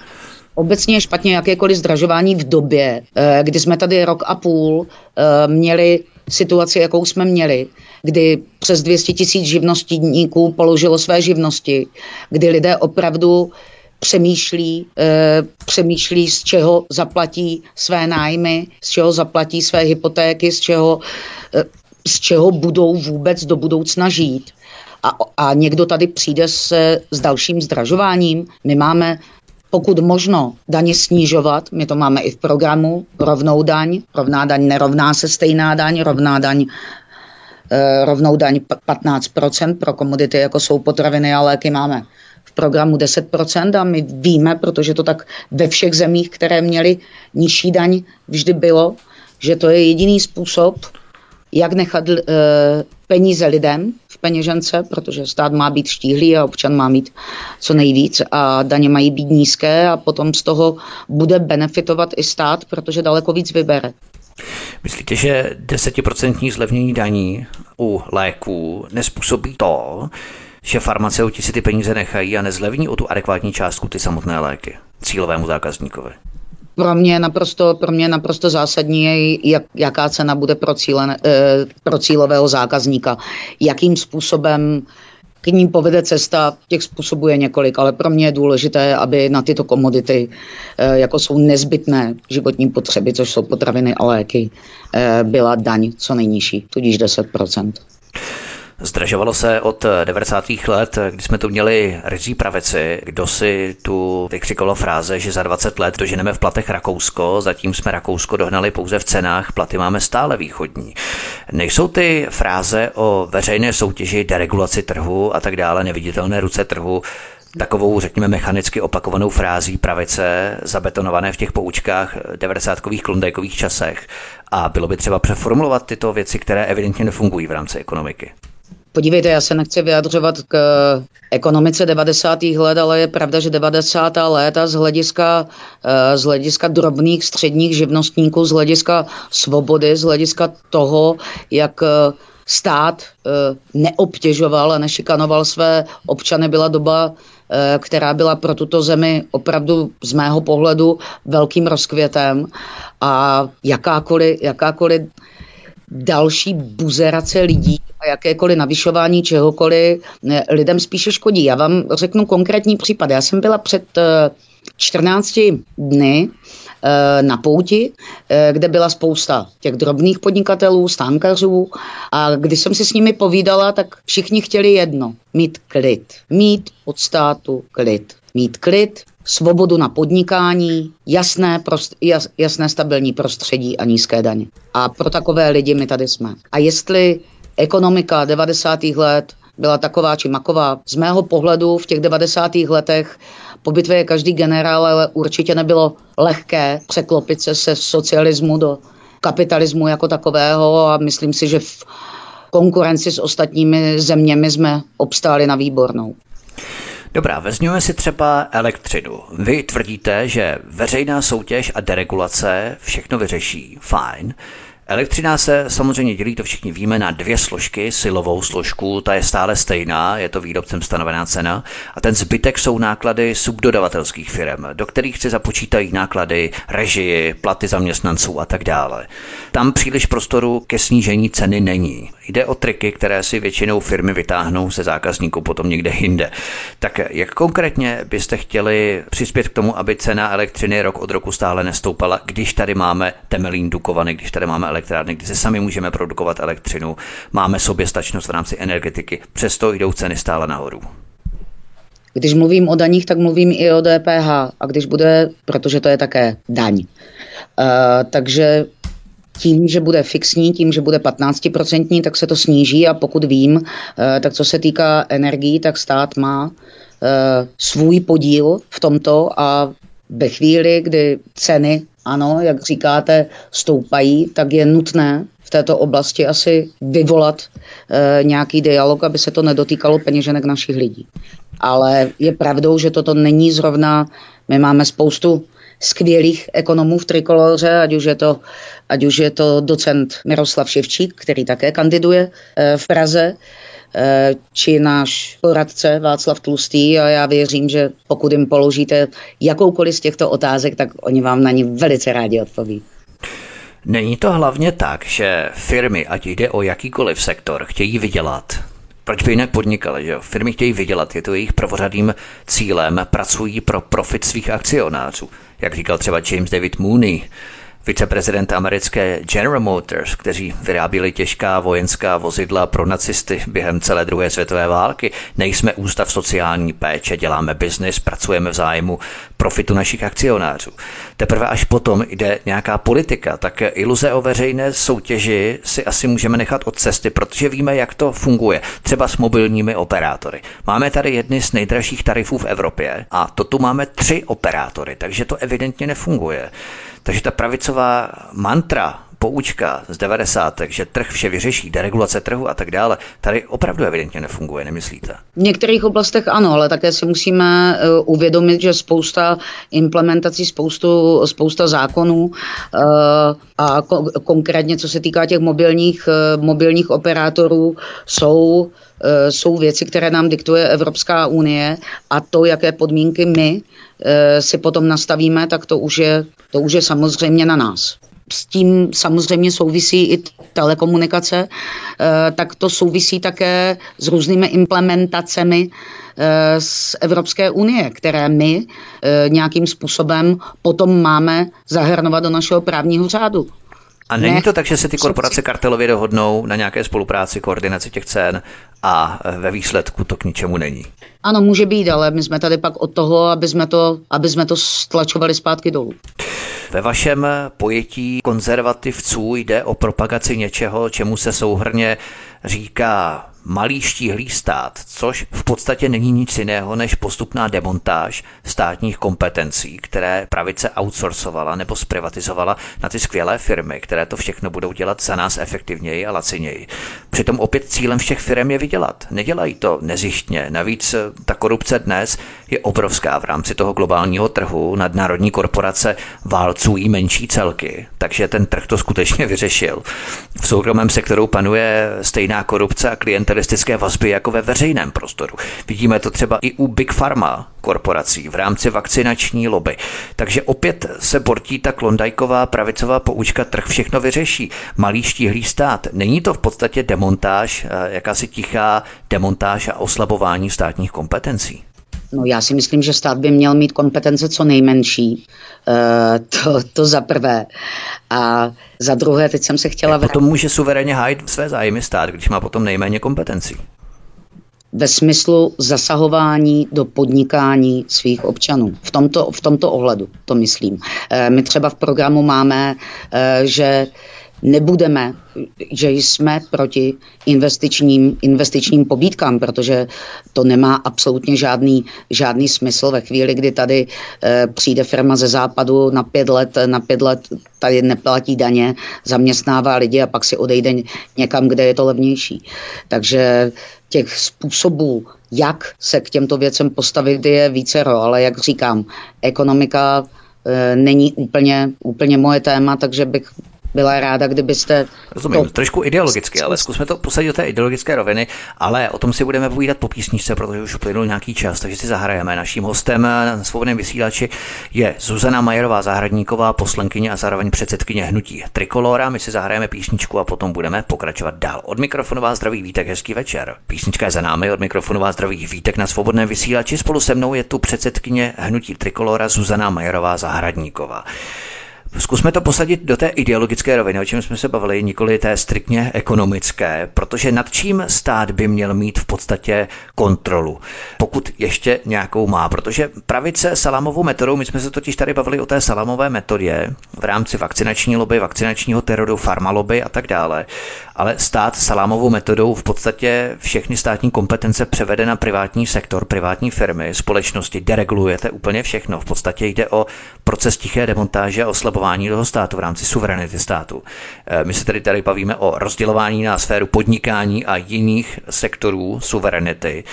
Obecně je špatně jakékoliv zdražování v době, eh, kdy jsme tady rok a půl eh, měli situaci, jakou jsme měli, kdy přes 200 tisíc živnostníků položilo své živnosti, kdy lidé opravdu přemýšlí, e, přemýšlí, z čeho zaplatí své nájmy, z čeho zaplatí své hypotéky, z čeho e, z čeho budou vůbec do budoucna žít. A, a někdo tady přijde se, s dalším zdražováním. My máme pokud možno daně snižovat, my to máme i v programu, rovnou daň, rovná daň nerovná se stejná daň, rovná daň e, rovnou daň 15% pro komodity, jako jsou potraviny a léky, máme v programu 10% a my víme, protože to tak ve všech zemích, které měly nižší daň, vždy bylo, že to je jediný způsob, jak nechat uh, peníze lidem v peněžence, protože stát má být štíhlý a občan má mít co nejvíc a daně mají být nízké a potom z toho bude benefitovat i stát, protože daleko víc vybere. Myslíte, že desetiprocentní zlevnění daní u léků nespůsobí to, že farmaceuti si ty peníze nechají a nezlevní o tu adekvátní částku ty samotné léky cílovému zákazníkovi? Pro mě naprosto, pro mě naprosto zásadní je, jak, jaká cena bude pro, cíle, eh, pro cílového zákazníka. Jakým způsobem k ním povede cesta, těch způsobů je několik, ale pro mě je důležité, aby na tyto komodity, eh, jako jsou nezbytné životní potřeby, což jsou potraviny a léky, eh, byla daň co nejnižší, tudíž 10 Zdražovalo se od 90. let, kdy jsme tu měli rizí pravici, kdo si tu vykřikoval fráze, že za 20 let doženeme v platech Rakousko, zatím jsme Rakousko dohnali pouze v cenách, platy máme stále východní. Nejsou ty fráze o veřejné soutěži, deregulaci trhu a tak dále, neviditelné ruce trhu, takovou, řekněme, mechanicky opakovanou frází pravice, zabetonované v těch poučkách 90. klondajkových časech. A bylo by třeba přeformulovat tyto věci, které evidentně nefungují v rámci ekonomiky. Podívejte, já se nechci vyjadřovat k ekonomice 90. let, ale je pravda, že 90. léta z hlediska, eh, z hlediska drobných středních živnostníků, z hlediska svobody, z hlediska toho, jak eh, stát eh, neobtěžoval a nešikanoval své občany, byla doba, která byla pro tuto zemi opravdu z mého pohledu velkým rozkvětem a jakákoliv, jakákoliv další buzerace lidí a jakékoliv navyšování čehokoliv lidem spíše škodí. Já vám řeknu konkrétní případ. Já jsem byla před 14 eh, dny eh, na pouti, eh, kde byla spousta těch drobných podnikatelů, stánkařů a když jsem si s nimi povídala, tak všichni chtěli jedno, mít klid. Mít od státu klid. Mít klid, svobodu na podnikání, jasné, prost, jas, jasné stabilní prostředí a nízké daně. A pro takové lidi my tady jsme. A jestli ekonomika 90. let byla taková či maková, z mého pohledu v těch 90. letech po bitvě je každý generál, ale určitě nebylo lehké překlopit se se socialismu do kapitalismu jako takového a myslím si, že v konkurenci s ostatními zeměmi jsme obstáli na výbornou. Dobrá, vezměme si třeba elektřinu. Vy tvrdíte, že veřejná soutěž a deregulace všechno vyřeší. Fajn. Elektřina se samozřejmě dělí, to všichni víme, na dvě složky. Silovou složku, ta je stále stejná, je to výrobcem stanovená cena. A ten zbytek jsou náklady subdodavatelských firm, do kterých se započítají náklady, režii, platy zaměstnanců a tak dále. Tam příliš prostoru ke snížení ceny není. Jde o triky, které si většinou firmy vytáhnou ze zákazníků potom někde jinde. Tak jak konkrétně byste chtěli přispět k tomu, aby cena elektřiny rok od roku stále nestoupala, když tady máme Temelín Dukovany, když tady máme elektrárny, kdy se sami můžeme produkovat elektřinu, máme soběstačnost v rámci energetiky, přesto jdou ceny stále nahoru. Když mluvím o daních, tak mluvím i o DPH. A když bude, protože to je také daň. Uh, takže tím, že bude fixní, tím, že bude 15%, tak se to sníží a pokud vím, uh, tak co se týká energií, tak stát má uh, svůj podíl v tomto a ve chvíli, kdy ceny ano, jak říkáte, stoupají, tak je nutné v této oblasti asi vyvolat e, nějaký dialog, aby se to nedotýkalo peněženek našich lidí. Ale je pravdou, že toto není zrovna, my máme spoustu skvělých ekonomů v Trikoloře, ať už je to, ať už je to docent Miroslav Ševčík, který také kandiduje e, v Praze, či náš poradce Václav Tlustý a já věřím, že pokud jim položíte jakoukoliv z těchto otázek, tak oni vám na ní velice rádi odpoví. Není to hlavně tak, že firmy, ať jde o jakýkoliv sektor, chtějí vydělat. Proč by jinak podnikali, že Firmy chtějí vydělat, je to jejich prvořadým cílem, pracují pro profit svých akcionářů. Jak říkal třeba James David Mooney, viceprezidenta americké General Motors, kteří vyráběli těžká vojenská vozidla pro nacisty během celé druhé světové války. Nejsme ústav sociální péče, děláme biznis, pracujeme v zájmu profitu našich akcionářů. Teprve až potom jde nějaká politika, tak iluze o veřejné soutěži si asi můžeme nechat od cesty, protože víme, jak to funguje. Třeba s mobilními operátory. Máme tady jedny z nejdražších tarifů v Evropě a to tu máme tři operátory, takže to evidentně nefunguje. Takže ta pravicová mantra, poučka z 90. že trh vše vyřeší, deregulace trhu a tak dále, tady opravdu evidentně nefunguje, nemyslíte? V některých oblastech ano, ale také si musíme eh, uvědomit, že spousta implementací, spoustu, spousta zákonů eh, a konkrétně co se týká těch mobilních, eh, mobilních operátorů, jsou jsou věci, které nám diktuje Evropská unie a to, jaké podmínky my si potom nastavíme, tak to už je, to už je samozřejmě na nás s tím samozřejmě souvisí i telekomunikace, eh, tak to souvisí také s různými implementacemi eh, z Evropské unie, které my eh, nějakým způsobem potom máme zahrnovat do našeho právního řádu. A není ne. to tak, že se ty korporace kartelově dohodnou na nějaké spolupráci, koordinaci těch cen a ve výsledku to k ničemu není? Ano, může být, ale my jsme tady pak od toho, aby jsme to, aby jsme to stlačovali zpátky dolů. Ve vašem pojetí konzervativců jde o propagaci něčeho, čemu se souhrně říká malý štíhlý stát, což v podstatě není nic jiného než postupná demontáž státních kompetencí, které pravice outsourcovala nebo zprivatizovala na ty skvělé firmy, které to všechno budou dělat za nás efektivněji a laciněji. Přitom opět cílem všech firm je vydělat. Nedělají to nezištně. Navíc ta korupce dnes je obrovská v rámci toho globálního trhu. Nadnárodní korporace válcují menší celky, takže ten trh to skutečně vyřešil. V soukromém sektoru panuje stejná korupce a klientelistické vazby jako ve veřejném prostoru. Vidíme to třeba i u Big Pharma korporací v rámci vakcinační lobby. Takže opět se bortí ta klondajková pravicová poučka, trh všechno vyřeší. Malý štíhlý stát. Není to v podstatě demontáž, eh, jakási tichá demontáž a oslabování státních kompetencí? No já si myslím, že stát by měl mít kompetence co nejmenší. E, to, to za prvé. A za druhé, teď jsem se chtěla... vrátit. potom může suverénně hájit své zájmy stát, když má potom nejméně kompetencí. Ve smyslu zasahování do podnikání svých občanů. V tomto, v tomto ohledu to myslím. E, my třeba v programu máme, e, že nebudeme, že jsme proti investičním, investičním pobídkám, protože to nemá absolutně žádný, žádný smysl ve chvíli, kdy tady e, přijde firma ze západu na pět let, na pět let tady neplatí daně, zaměstnává lidi a pak si odejde někam, kde je to levnější. Takže těch způsobů, jak se k těmto věcem postavit, je vícero, ale jak říkám, ekonomika e, není úplně, úplně moje téma, takže bych byla ráda, kdybyste... Rozumím, to... trošku ideologicky, ale zkusme to posadit do té ideologické roviny, ale o tom si budeme povídat po písničce, protože už uplynul nějaký čas, takže si zahrajeme. Naším hostem na svobodném vysílači je Zuzana Majerová Zahradníková, poslankyně a zároveň předsedkyně hnutí Trikolora. My si zahrajeme písničku a potom budeme pokračovat dál. Od mikrofonu vás zdraví Vítek, hezký večer. Písnička je za námi, od mikrofonu vás zdraví Vítek na svobodném vysílači. Spolu se mnou je tu předsedkyně hnutí Trikolora Zuzana Majerová Zahradníková. Zkusme to posadit do té ideologické roviny, o čem jsme se bavili, nikoli té striktně ekonomické, protože nad čím stát by měl mít v podstatě kontrolu, pokud ještě nějakou má, protože pravice salámovou metodou, my jsme se totiž tady bavili o té salámové metodě v rámci vakcinační lobby, vakcinačního teroru, farmalobby a tak dále, ale stát salámovou metodou v podstatě všechny státní kompetence převede na privátní sektor, privátní firmy, společnosti, deregulujete úplně všechno. V podstatě jde o proces tiché demontáže a oslabování toho státu v rámci suverenity státu. Eh, my se tedy tady bavíme o rozdělování na sféru podnikání a jiných sektorů suverenity.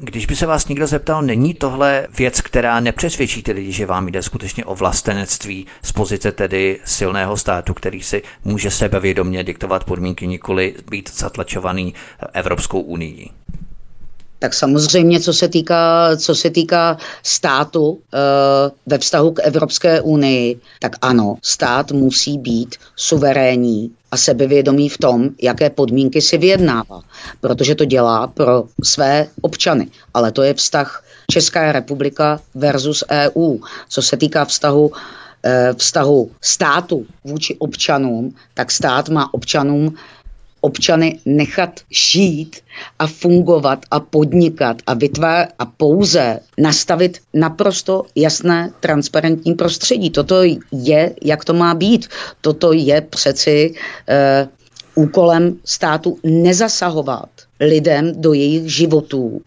Když by se vás někdo zeptal, není tohle věc, která nepřesvědčí ty lidi, že vám jde skutečně o vlastenectví z pozice tedy silného státu, který si může sebevědomě diktovat podmínky, nikoli být zatlačovaný Evropskou unii? Tak samozřejmě, co se týká, co se týká státu e, ve vztahu k Evropské unii, tak ano, stát musí být suverénní a sebevědomý v tom, jaké podmínky si vyjednává, protože to dělá pro své občany. Ale to je vztah Česká republika versus EU. Co se týká vztahu eh, vztahu státu vůči občanům, tak stát má občanům občany nechat žít a fungovat a podnikat a vytvářet a pouze nastavit naprosto jasné, transparentní prostředí. Toto je, jak to má být. Toto je přeci e, úkolem státu nezasahovat lidem do jejich životů,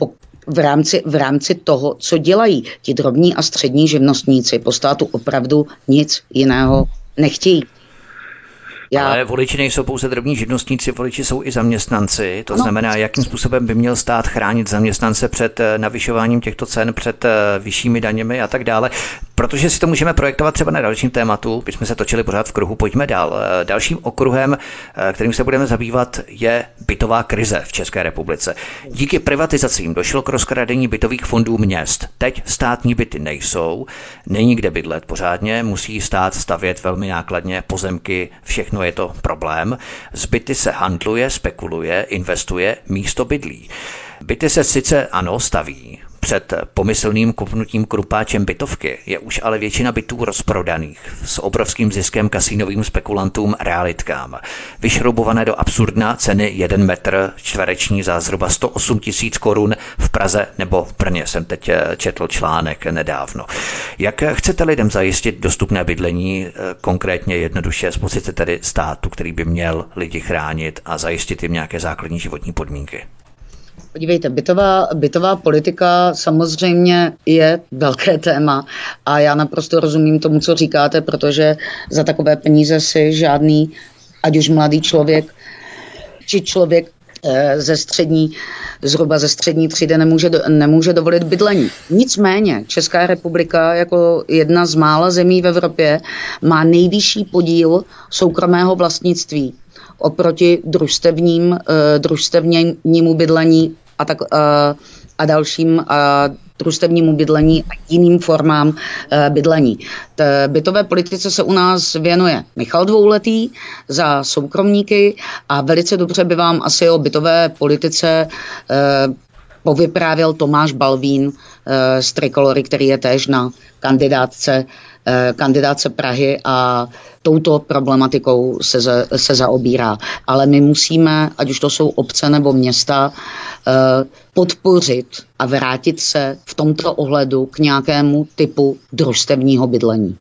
v rámci, v rámci toho, co dělají. Ti drobní a střední živnostníci po státu opravdu nic jiného nechtějí. Já... Ale voliči nejsou pouze drobní živnostníci, voliči jsou i zaměstnanci. To no. znamená, jakým způsobem by měl stát chránit zaměstnance před eh, navyšováním těchto cen, před eh, vyššími daněmi a tak dále. Protože si to můžeme projektovat třeba na dalším tématu, jsme se točili pořád v kruhu, pojďme dál. Eh, dalším okruhem, kterým se budeme zabývat, je bytová krize v České republice. Díky privatizacím došlo k rozkradení bytových fondů měst. Teď státní byty nejsou, není kde bydlet pořádně, musí stát stavět velmi nákladně pozemky, všechno je to problém. Zbyty se handluje, spekuluje, investuje, místo bydlí. Byty se sice ano staví, před pomyslným kupnutím krupáčem bytovky je už ale většina bytů rozprodaných s obrovským ziskem kasínovým spekulantům realitkám. Vyšroubované do absurdná ceny 1 metr čtvereční za zhruba 108 tisíc korun v Praze nebo v Brně jsem teď eh, četl článek nedávno. Jak chcete lidem zajistit dostupné bydlení, eh, konkrétně jednoduše z pozice tedy státu, který by měl lidi chránit a zajistit jim nějaké základní životní podmínky? Podívejte, bytová, bytová politika samozřejmě je velké téma a já naprosto rozumím tomu, co říkáte, protože za takové peníze si žádný, ať už mladý člověk, či člověk eh, ze střední, zhruba ze střední třídy nemůže, nemůže dovolit bydlení. Nicméně Česká republika jako jedna z mála zemí v Evropě má nejvyšší podíl soukromého vlastnictví oproti družstevním, uh, družstevnímu bydlení a, tak, uh, a dalším uh, družstevnímu bydlení a jiným formám uh, bydlení. T bytové politice se u nás věnuje Michal Dvouletý za soukromníky a velice dobře by vám asi o bytové politice povyprávěl Tomáš Balvín z Trikolory, který je též na kandidátce Eh, kandidáce Prahy a touto problematikou se, se zaobírá. Ale my musíme, ať už to jsou obce nebo města, eh, podpořit a vrátit se v tomto ohledu k nějakému typu družstevního bydlení.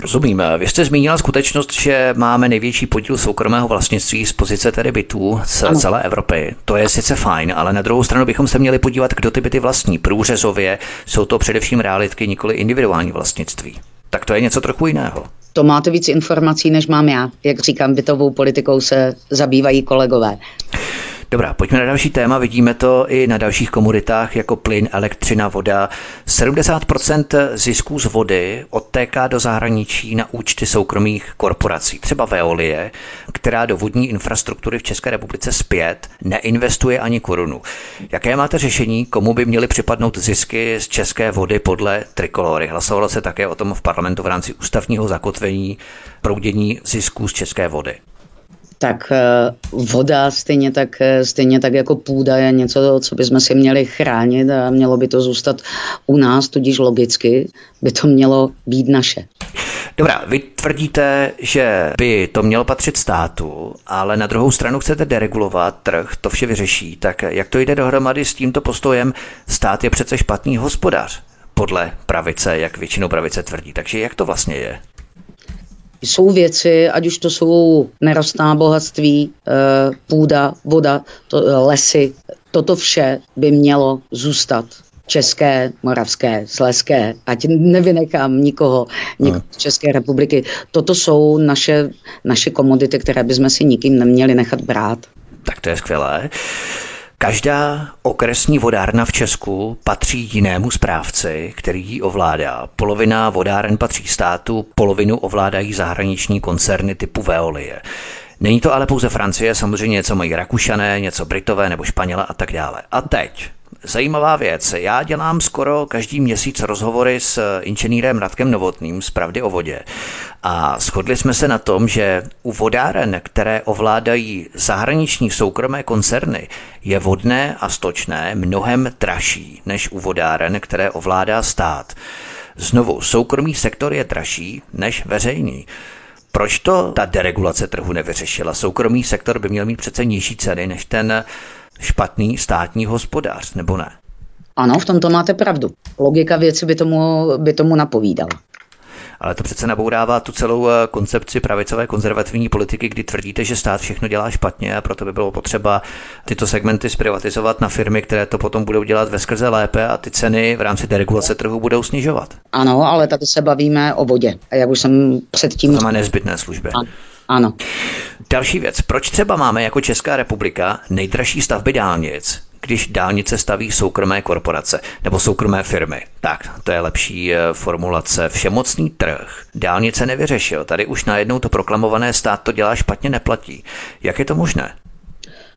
Rozumím. Vy jste zmínila skutečnost, že máme největší podíl soukromého vlastnictví z pozice tedy bytů z ano. celé Evropy. To je sice fajn, ale na druhou stranu bychom se měli podívat, kdo ty byty vlastní. Průřezově jsou to především realitky, nikoli individuální vlastnictví. Tak to je něco trochu jiného. To máte víc informací, než mám já. Jak říkám, bytovou politikou se zabývají kolegové. Dobrá, pojďme na další téma. Vidíme to i na dalších komoditách jako plyn, elektřina, voda. 70% zisků z vody odtéká do zahraničí na účty soukromých korporací, třeba Veolie, která do vodní infrastruktury v České republice zpět neinvestuje ani korunu. Jaké máte řešení, komu by měly připadnout zisky z české vody podle trikolory? Hlasovalo se také o tom v parlamentu v rámci ústavního zakotvení proudění zisků z české vody tak eh, voda stejně tak, eh, stejně tak jako půda je něco, co bychom si měli chránit a mělo by to zůstat u nás, tudíž logicky by to mělo být naše. Dobrá, vy tvrdíte, že by to mělo patřit státu, ale na druhou stranu chcete deregulovat trh, to vše vyřeší. Tak jak to jde dohromady s tímto postojem? Stát je přece špatný hospodář, podle pravice, jak většinou pravice tvrdí. Takže jak to vlastně je? Jsou věci, ať už to jsou nerostná bohatství, eh, půda, voda, to, lesy, toto vše by mělo zůstat české, moravské, sleské, ať nevynechám nikoho, nikoho z České republiky. Toto jsou naše, naše komodity, které bychom si nikým neměli nechat brát. Tak to je skvělé. Každá okresní vodárna v Česku patří jinému správci, který ji ovládá. Polovina vodáren patří státu, polovinu ovládají zahraniční koncerny typu Veolie. Není to ale pouze Francie, samozřejmě něco mají Rakušané, něco Britové nebo Španělé a tak dále. A teď Zajímavá věc. Já dělám skoro každý měsíc rozhovory s inženýrem Radkem Novotným z Pravdy o vodě. A shodli jsme se na tom, že u vodáren, které ovládají zahraniční soukromé koncerny, je vodné a stočné mnohem dražší než u vodáren, které ovládá stát. Znovu, soukromý sektor je dražší než veřejný. Proč to ta deregulace trhu nevyřešila? Soukromý sektor by měl mít přece nižší ceny než ten špatný státní hospodář, nebo ne? Ano, v tomto máte pravdu. Logika věci by tomu, by tomu napovídala. Ale to přece nabourává tu celou eh, koncepci pravicové konzervativní politiky, kdy tvrdíte, že stát všechno dělá špatně a proto by bylo potřeba tyto segmenty zprivatizovat na firmy, které to potom budou dělat ve skrze lépe a ty ceny v rámci deregulace trhu budou snižovat. Ano, ale tady se bavíme o vodě. A jak už jsem předtím... To má nezbytné služby. Ano. Ano. Další věc. Proč třeba máme jako Česká republika nejdražší stavby dálnic, když dálnice staví soukromé korporace nebo soukromé firmy. Tak, to je lepší eh, formulace. Všemocný trh dálnice nevyřešil. Tady už najednou to proklamované stát to dělá špatně neplatí. Jak je to možné?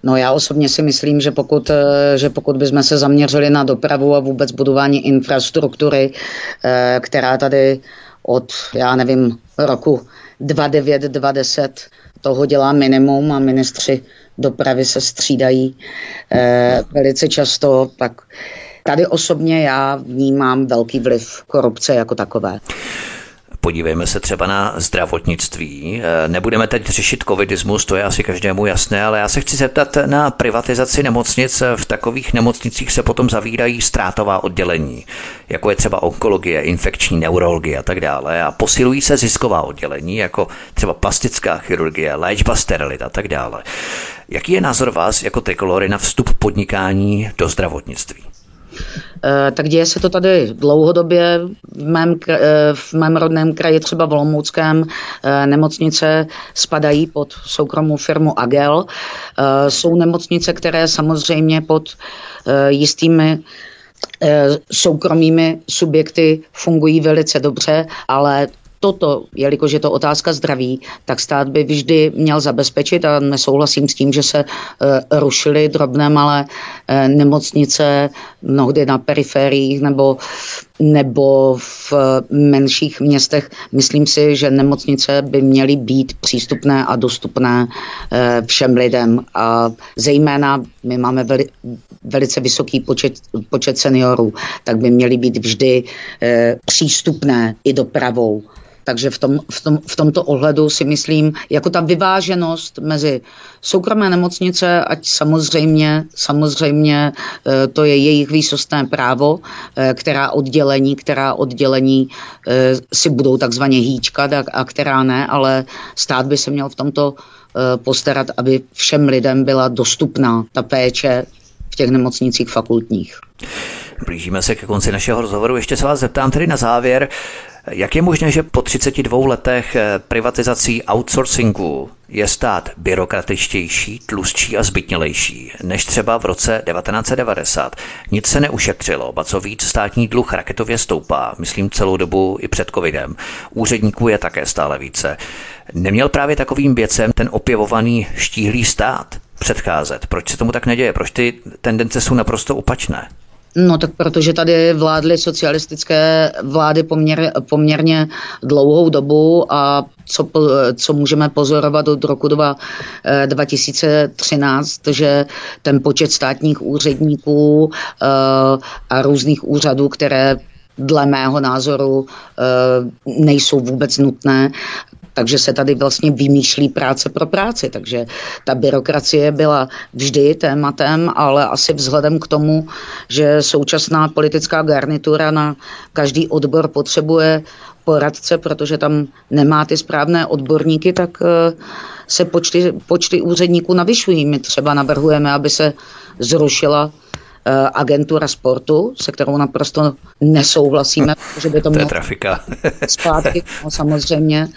No já osobně si myslím, že pokud, eh, že pokud bychom se zaměřili na dopravu a vůbec budování infrastruktury, eh, která tady od, já nevím, roku 2,9, 2,10 toho dělá minimum a ministři dopravy se střídají eh, velice často, tak tady osobně já vnímám velký vliv korupce jako takové. Podívejme se třeba na zdravotnictví. Eh, nebudeme teď řešit covidismus, to je asi každému jasné, ale já se chci zeptat na privatizaci nemocnic. V takových nemocnicích se potom zavírají ztrátová oddělení, jako je třeba onkologie, infekční neurologie a tak dále. A posilují se zisková oddělení, jako třeba plastická chirurgie, léčba sterilit a tak dále. Jaký je názor vás jako trikolory na vstup podnikání do zdravotnictví? Eh, tak děje se to tady dlouhodobě. V mém, eh, v mém rodném kraji, třeba v Olomouckém, eh, nemocnice spadají pod soukromou firmu Agel. Jsou nemocnice, které samozřejmě pod jistými soukromými subjekty fungují velice dobře, ale toto, jelikož je to otázka zdraví, tak stát by vždy měl zabezpečit a nesouhlasím s tím, že se uh, rušily drobné malé uh, nemocnice mnohdy na perifériích nebo, nebo v uh, menších městech. Myslím si, že nemocnice by měly být přístupné a dostupné všem lidem a zejména my máme veli, velice vysoký počet, počet seniorů, tak by měly být vždy přístupné i dopravou Takže v, tom, v, tom, v tomto ohledu si myslím, jako ta vyváženost mezi soukromé nemocnice, ať samozřejmě, samozřejmě eh, to je jejich výsostné právo, eh, která oddělení, která oddělení eh, si budou takzvaně hýčkat a která ne, ale stát by se měl v tomto postarat, aby všem lidem byla dostupná ta péče v těch nemocnicích fakultních. Blížíme se ke konci našeho rozhovoru. Ještě se vás zeptám tedy na závěr. Jak je možné, že po 32 letech eh, privatizací outsourcingu je stát byrokratičtější, tlustší a zbytnělejší než třeba v roce 1990? Nic se neušetřilo, ba co víc státní dluh raketově stoupá, myslím celou dobu i před covidem. Úředníků je také stále více. Neměl právě takovým věcem ten opěvovaný štíhlý stát předcházet? Proč se tomu tak neděje? Proč ty tendence jsou naprosto opačné? No tak protože tady vládly socialistické vlády poměr, poměrně dlouhou dobu a co, co můžeme pozorovat od roku 2, 2013, eh, že ten počet státních úředníků eh, a různých úřadů, které dle mého názoru eh, nejsou vůbec nutné, takže se tady vlastně vymýšlí práce pro práci. Takže ta byrokracie byla vždy tématem, ale asi vzhledem k tomu, že současná politická garnitura na každý odbor potřebuje poradce, protože tam nemá ty správné odborníky, tak eh, se počty, počty úředníků navyšují. My třeba navrhujeme, aby se zrušila eh, agentura sportu, se kterou naprosto nesouhlasíme, že by to mělo trafika. zpátky, <laughs> no, samozřejmě.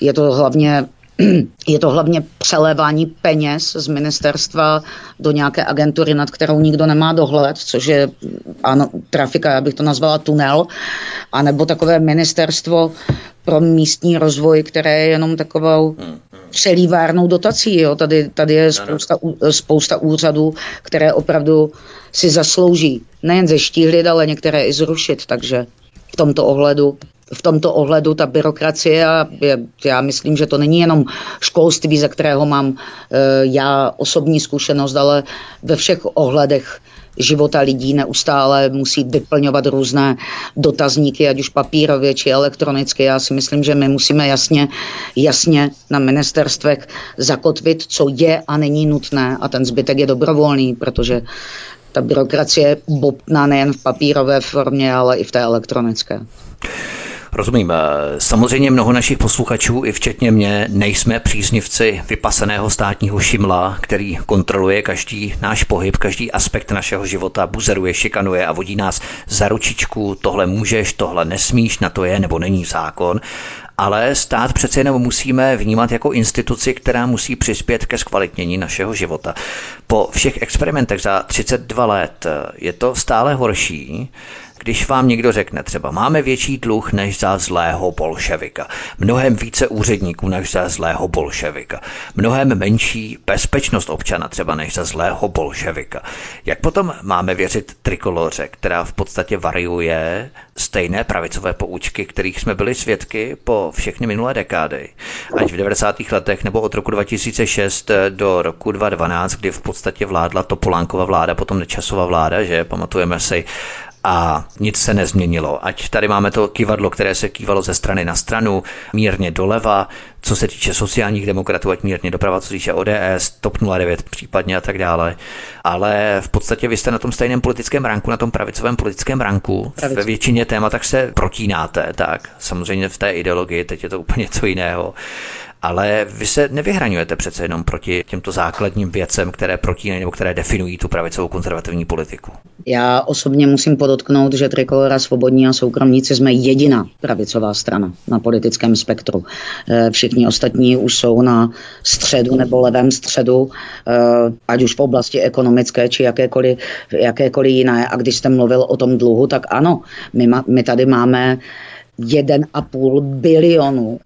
Je to hlavně <clears throat> je to hlavně přelévání peněz z ministerstva do nějaké agentury, nad kterou nikdo nemá dohled, což je ano, trafika, já bych to nazvala tunel, anebo takové ministerstvo pro místní rozvoj, které je jenom takovou přelívárnou dotací. Jo. Tady, tady je spousta, spousta úřadů, které opravdu si zaslouží nejen zeštíhlit, ale některé i zrušit, takže v tomto ohledu v tomto ohledu ta byrokracie a já myslím, že to není jenom školství, ze kterého mám e, já osobní zkušenost, ale ve všech ohledech života lidí neustále musí vyplňovat různé dotazníky, ať už papírově či elektronicky. Já si myslím, že my musíme jasně, jasně na ministerstvech zakotvit, co je a není nutné a ten zbytek je dobrovolný, protože ta byrokracie bobtná nejen v papírové formě, ale i v té elektronické. Rozumím. Eh, samozřejmě mnoho našich posluchačů, i včetně mě, nejsme příznivci vypaseného státního šimla, který kontroluje každý náš pohyb, každý aspekt našeho života, buzeruje, šikanuje a vodí nás za ručičku, tohle můžeš, tohle nesmíš, na to je nebo není zákon ale stát přece jenom musíme vnímat jako instituci, která musí přispět ke zkvalitnění našeho života. Po všech experimentech za 32 let eh, je to stále horší, když vám někdo řekne třeba, máme větší dluh než za zlého bolševika, mnohem více úředníků než za zlého bolševika, mnohem menší bezpečnost občana třeba než za zlého bolševika. Jak potom máme věřit trikoloře, která v podstatě variuje stejné pravicové poučky, kterých jsme byli svědky po všechny minulé dekády, ať v 90. letech nebo od roku 2006 do roku 2012, kdy v podstatě vládla Topolánkova vláda, potom Nečasova vláda, že pamatujeme si a nic se nezměnilo. Ať tady máme to kivadlo, které se kývalo ze strany na stranu, mírně doleva, co se týče sociálních demokratů, ať mírně doprava, co se týče ODS, TOP 09 případně a tak dále. Ale v podstatě vy jste na tom stejném politickém ranku, na tom pravicovém politickém ranku. Pravic. Ve většině tématech se protínáte, tak samozřejmě v té ideologii, teď je to úplně něco jiného ale vy se nevyhraňujete přece jenom proti těmto základním věcem, které protínají nebo které definují tu pravicovou konzervativní politiku. Já osobně musím podotknout, že Trikolora Svobodní a soukromníci jsme jediná pravicová strana na politickém spektru. Eh, všichni ostatní už jsou na středu nebo levém středu, eh, ať už v oblasti ekonomické či jakékoliv, jakékoliv jiné. A když jste mluvil o tom dluhu, tak ano, my, my tady máme 1,5 bilionu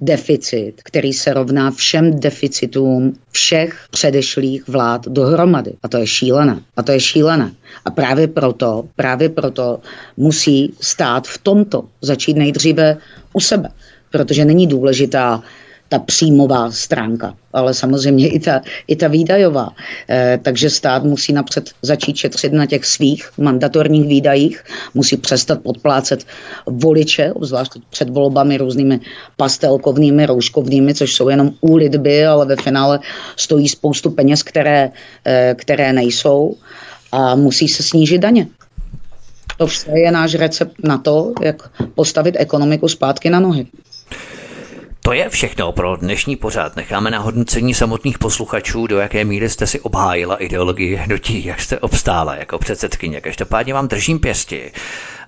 deficit, který se rovná všem deficitům všech předešlých vlád dohromady. A to je šílené. A to je šílené. A právě proto, právě proto musí stát v tomto začít nejdříve u sebe. Protože není důležitá ta příjmová stránka, ale samozřejmě i ta, i ta výdajová. E, takže stát musí napřed začít šetřit na těch svých mandatorních výdajích, musí přestat podplácet voliče, obzvlášť před volbami různými pastelkovnými, rouškovnými, což jsou jenom úlitby, ale ve finále stojí spoustu peněz, které, e, které nejsou a musí se snížit daně. To vše je náš recept na to, jak postavit ekonomiku zpátky na nohy. To je všechno pro dnešní pořád. Necháme na hodnocení samotných posluchačů, do jaké míry jste si obhájila ideologii hnutí, jak jste obstála jako předsedkyně. Každopádně vám držím pěsti.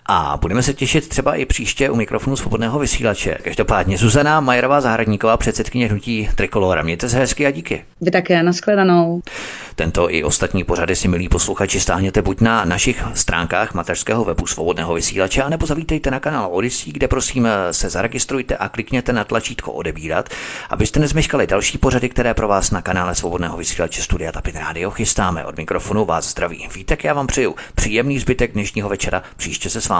A budeme se těšit třeba i příště u mikrofonu svobodného vysílače. Každopádně Zuzana Majerová Zahradníková, předsedkyně hnutí Trikolora. Mějte se hezky a díky. Vy také, nashledanou. Tento i ostatní pořady si, milí posluchači, stáhněte buď na našich stránkách mateřského webu Svobodného vysílače, nebo zavítejte na kanál Odyssey, kde prosím se zaregistrujte a klikněte na tlačítko odebírat, abyste nezmeškali další pořady, které pro vás na kanále Svobodného vysílače Studia Tapin Radio chystáme. Od mikrofonu vás zdraví. Vítek, já vám přeju příjemný zbytek dnešního večera. Příště se s vámi